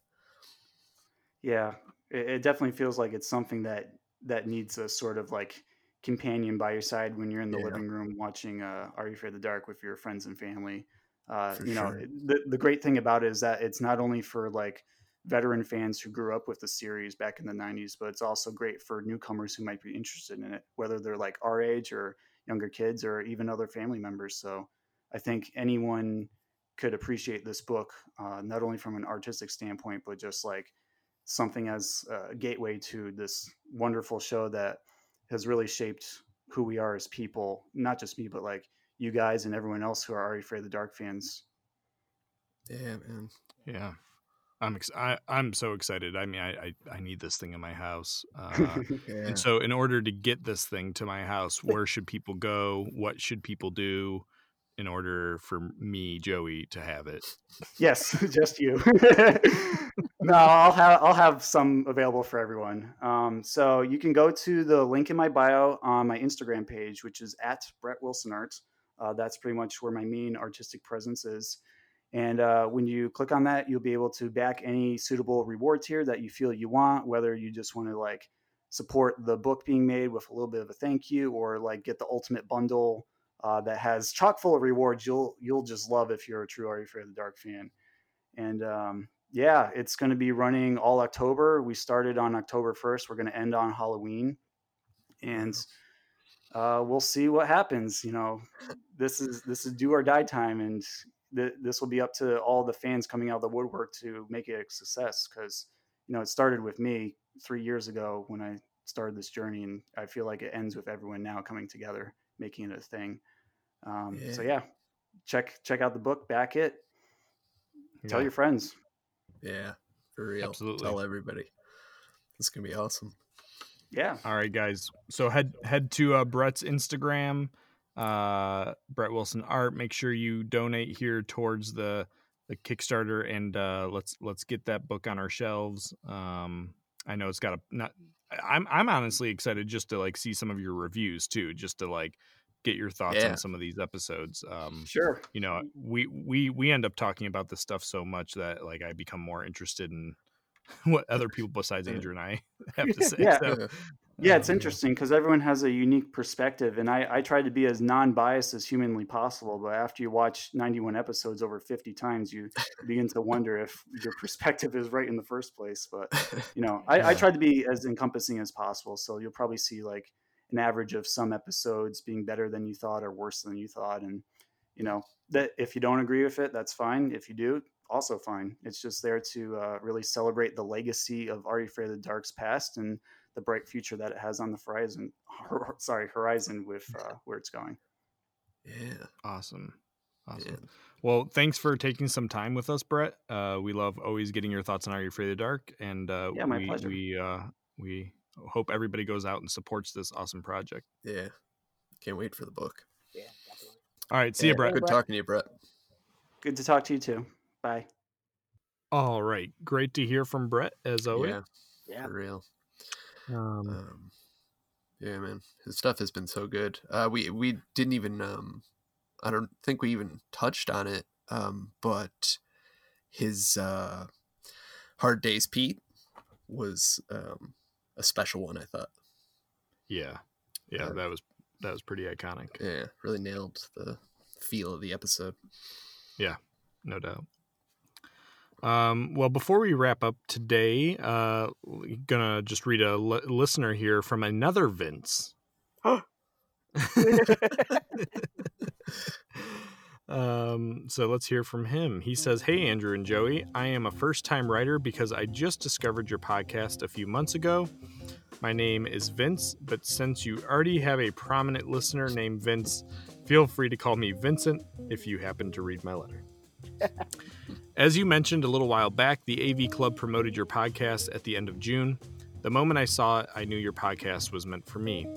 Yeah, it, it definitely feels like it's something that that needs a sort of like companion by your side when you're in the Yeah. living room watching uh, Are You Afraid of the Dark with your friends and family. Uh, you know, sure. it- the the great thing about it is that it's not only for like veteran fans who grew up with the series back in the 90s, but it's also great for newcomers who might be interested in it, whether they're like our age or younger kids or even other family members. So I think anyone could appreciate this book, uh, not only from an artistic standpoint, but just like something as a gateway to this wonderful show that has really shaped who we are as people. Not just me, but like you guys and everyone else who are already Afraid of the Dark fans. Yeah, man. Yeah. I'm ex- I, I'm so excited. I mean, I, I, I need this thing in my house. Uh, Yeah. And so, in order to get this thing to my house, where should people go? What should people do in order for me, Joey, to have it? Yes, just you. no, I'll have I'll have some available for everyone. Um, so you can go to the link in my bio on my Instagram page, which is at Brett Wilson Art. Uh, that's pretty much where my main artistic presence is. And uh, when you click on that, you'll be able to back any suitable reward tier that you feel you want, whether you just want to like support the book being made with a little bit of a thank you, or like get the ultimate bundle uh, that has chock full of rewards. You'll you'll just love if you're a true Are You Afraid of the Dark fan. And um, yeah, it's going to be running all October. We started on October 1st. We're going to end on Halloween. And uh, we'll see what happens. You know, this is this is do or die time, and th- this will be up to all the fans coming out of the woodwork to make it a success. Because you know, it started with me three years ago when I started this journey, and I feel like it ends with everyone now coming together, making it a thing. Um, So Yeah. yeah, check check out the book, back it, tell Yeah. your friends. Yeah, for real. Absolutely. Tell everybody. It's gonna be awesome. Yeah. All right, guys. So head head to uh, Brett's Instagram, uh, Brett Wilson Art. Make sure you donate here towards the the Kickstarter, and uh, let's let's get that book on our shelves. Um, I know it's got a not. I'm I'm honestly excited just to like see some of your reviews too, just to like get your thoughts Yeah. on some of these episodes. Um, Sure. you know, we we we end up talking about this stuff so much that like I become more interested in what other people besides Andrew and I have to say. Yeah. So, Yeah, it's um, interesting because everyone has a unique perspective, and I, I try to be as non-biased as humanly possible. But after you watch 91 episodes over 50 times, you begin to wonder if your perspective is right in the first place. But you know, I, I Yeah. try to be as encompassing as possible. So you'll probably see like an average of some episodes being better than you thought or worse than you thought, and you know that if you don't agree with it, that's fine. If you do, also fine. It's just there to uh, really celebrate the legacy of Are You Afraid of the Dark's past and the bright future that it has on the horizon. Sorry, horizon with uh, where it's going. Yeah. Awesome. Awesome. Well, thanks for taking some time with us, Brett. Uh, we love always getting your thoughts on Are You Afraid of the Dark? And uh, Yeah, my we, pleasure. We, uh, we hope everybody goes out and supports this awesome project. Yeah. Can't wait for the book. Yeah, definitely. All right. See you, Yeah, Brett. Good talking to you, Brett. Good to talk to you too. Bye. All right. Great to hear from Brett, as always. Yeah. Yeah. For real. Um, Um, yeah, man, his stuff has been so good. Uh, we we didn't even um, I don't think we even touched on it. Um, but his uh, Hard Days Pete was um a special one. I thought. yeah. Yeah. Uh, That was that was pretty iconic. Yeah, really nailed the feel of the episode. Yeah, no doubt. Um, well, before we wrap up today, uh, gonna just read a li- listener here from another Vince. um, so let's hear from him. He says, Hey, Andrew and Joey, I am a first time writer because I just discovered your podcast a few months ago. My name is Vince, but since you already have a prominent listener named Vince, feel free to call me Vincent if you happen to read my letter. As you mentioned a little while back, the AV Club promoted your podcast at the end of June. The moment I saw it, I knew your podcast was meant for me.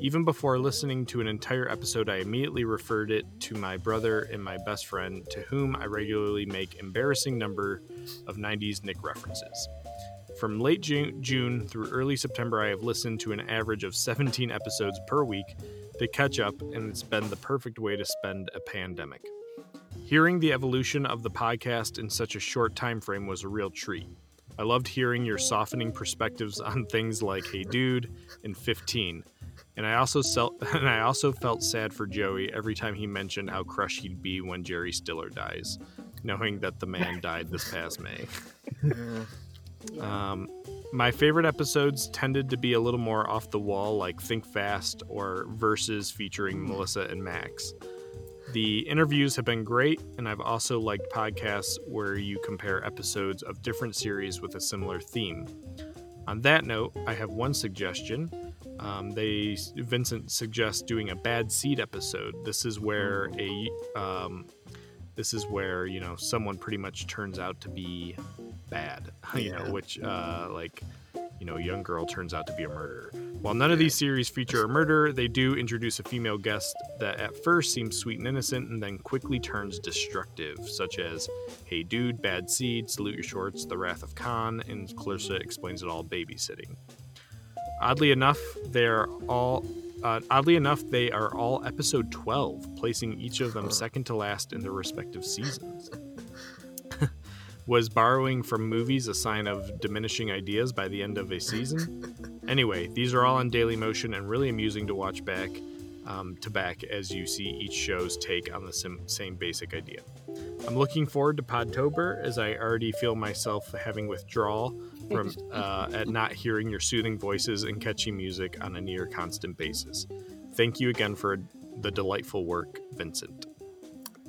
Even before listening to an entire episode, I immediately referred it to my brother and my best friend, to whom I regularly make embarrassing number of 90s Nick references. From late June, through early September, I have listened to an average of 17 episodes per week to catch up, and it's been the perfect way to spend a pandemic. Hearing the evolution of the podcast in such a short time frame was a real treat. I loved hearing your softening perspectives on things like "Hey Dude" and "15," and I also felt and I also felt sad for Joey every time he mentioned how crushed he'd be when Jerry Stiller dies, knowing that the man died this past May. Um, my favorite episodes tended to be a little more off the wall, like Think Fast or Verses featuring Melissa and Max. The interviews have been great, and I've also liked podcasts where you compare episodes of different series with a similar theme. On that note, I have one suggestion. Um, they Vincent suggests doing a bad seed episode. This is where a um, this is where you know someone pretty much turns out to be bad. You Yeah. know, which uh, like you know, a young girl turns out to be a murderer. While none of these series feature a murder, they do introduce a female guest that at first seems sweet and innocent and then quickly turns destructive, such as Hey Dude, Bad Seed, Salute Your Shorts, The Wrath of Khan, and Clarissa Explains It All Babysitting. Oddly enough, they're all. Uh, oddly enough, they are all episode 12, placing each of them second to last in their respective seasons. Was borrowing from movies a sign of diminishing ideas by the end of a season? anyway, these are all on Dailymotion and really amusing to watch back um, to back as you see each show's take on the sim- same basic idea. I'm looking forward to Podtober as I already feel myself having withdrawal from uh, at not hearing your soothing voices and catchy music on a near constant basis. Thank you again for the delightful work, Vincent.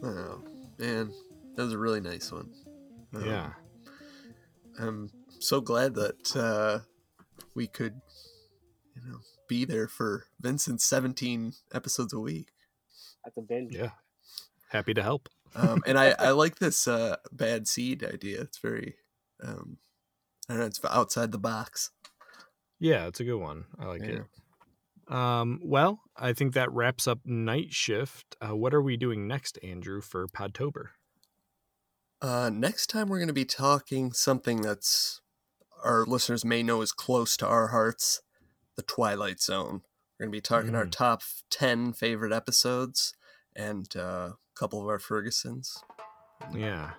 Oh man, that was a really nice one. Um, Yeah. I'm so glad that uh, we could, you know, be there for Vincent's 17 episodes a week. That's a binge. Yeah. Happy to help. Um, and I, I like this uh, bad seed idea. It's very, um, I don't know, it's outside the box. Yeah, it's a good one. I like it. Um, well, I think that wraps up Night Shift. Uh, what are we doing next, Andrew, for Podtober? Uh, next time we're going to be talking something that's our listeners may know is close to our hearts, the Twilight Zone. We're going to be talking our Mm. top 10 favorite episodes and uh, a couple of our Fergusons. Yeah.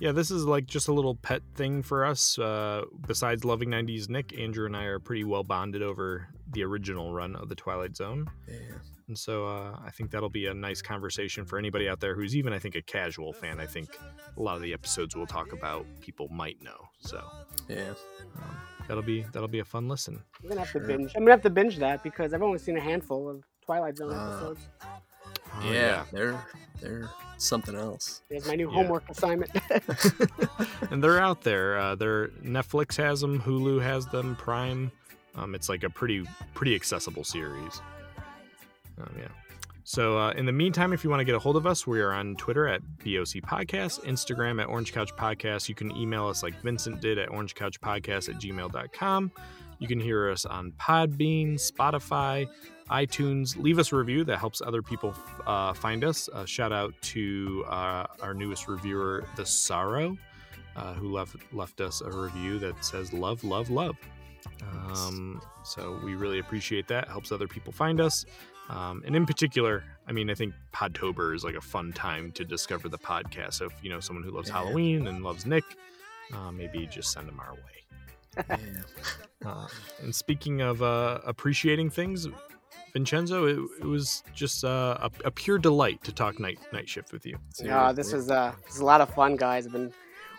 Yeah, this is like just a little pet thing for us. Uh, besides loving 90s Nick, Andrew and I are pretty well bonded over the original run of The Twilight Zone. Yeah. And so uh, I think that'll be a nice conversation for anybody out there who's even, I think, a casual fan. I think a lot of the episodes we'll talk about people might know. So Yeah. um, that'll be that'll be a fun listen. I'm gonna have to binge. I'm gonna have to binge that because I've only seen a handful of Twilight Zone Ah. episodes. Oh, yeah, they're they're something else. There's my new Yeah. homework assignment. and they're out there. Uh, they're Netflix has them, Hulu has them, Prime. Um, it's like a pretty pretty accessible series. Um, yeah. So uh, in the meantime, if you want to get a hold of us, we are on Twitter at BOC Podcast, Instagram at Orange Couch Podcast. You can email us like Vincent did at orangecouchpodcast at gmail.com. You can hear us on Podbean, Spotify, iTunes. Leave us a review that helps other people uh, find us. Uh, shout out to uh, our newest reviewer, The Sorrow, uh, who left left us a review that says "Love, love, love." Um, so we really appreciate that. Helps other people find us. Um, and in particular, I mean, I think Podtober is like a fun time to discover the podcast. So if you know someone who loves Yeah. Halloween and loves Nick, uh, maybe just send them our way. Yeah. Uh, and speaking of uh, appreciating things, Vincenzo, it, it was just uh, a, a pure delight to talk night night shift with you. Yeah, this was uh, this was a lot of fun, guys. I've been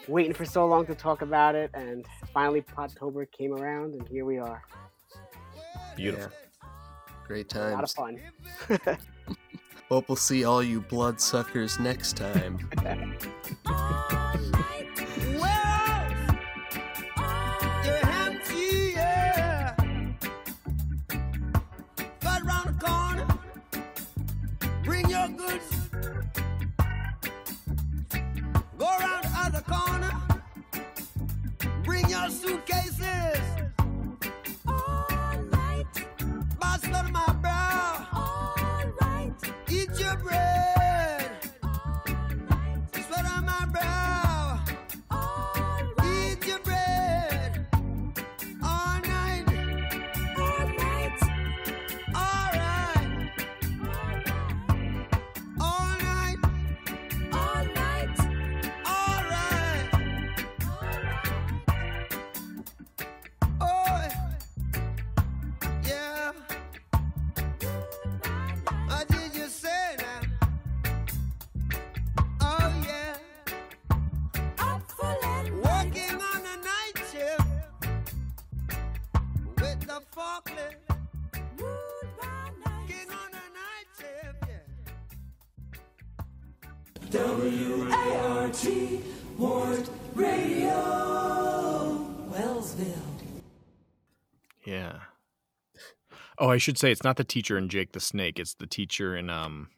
waiting for so long to talk about it, and finally Podtober came around, and here we are. Beautiful. Great A lot of fun. Hope we'll see all you bloodsuckers next time. You're empty, yeah. Right round the corner. Bring your goods. Go around the other corner. Bring your suitcases. Eat Oh, I should say it's not the teacher in Jake the Snake. It's the teacher in um.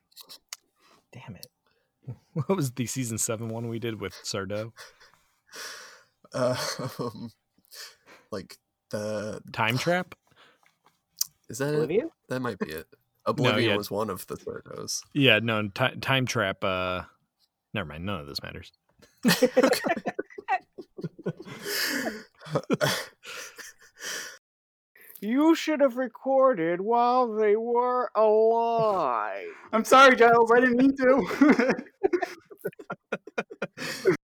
Damn it! What was the season seven one we did with Sardo? Uh, um, like the Time Trap. Is that Oblivion? it? That might be it. Oblivion yeah. was one of the Thordos. Yeah, no, ti Time Trap. Uh, never mind. None of this matters. You should have recorded while they were alive. I'm sorry, Giles. I didn't mean to.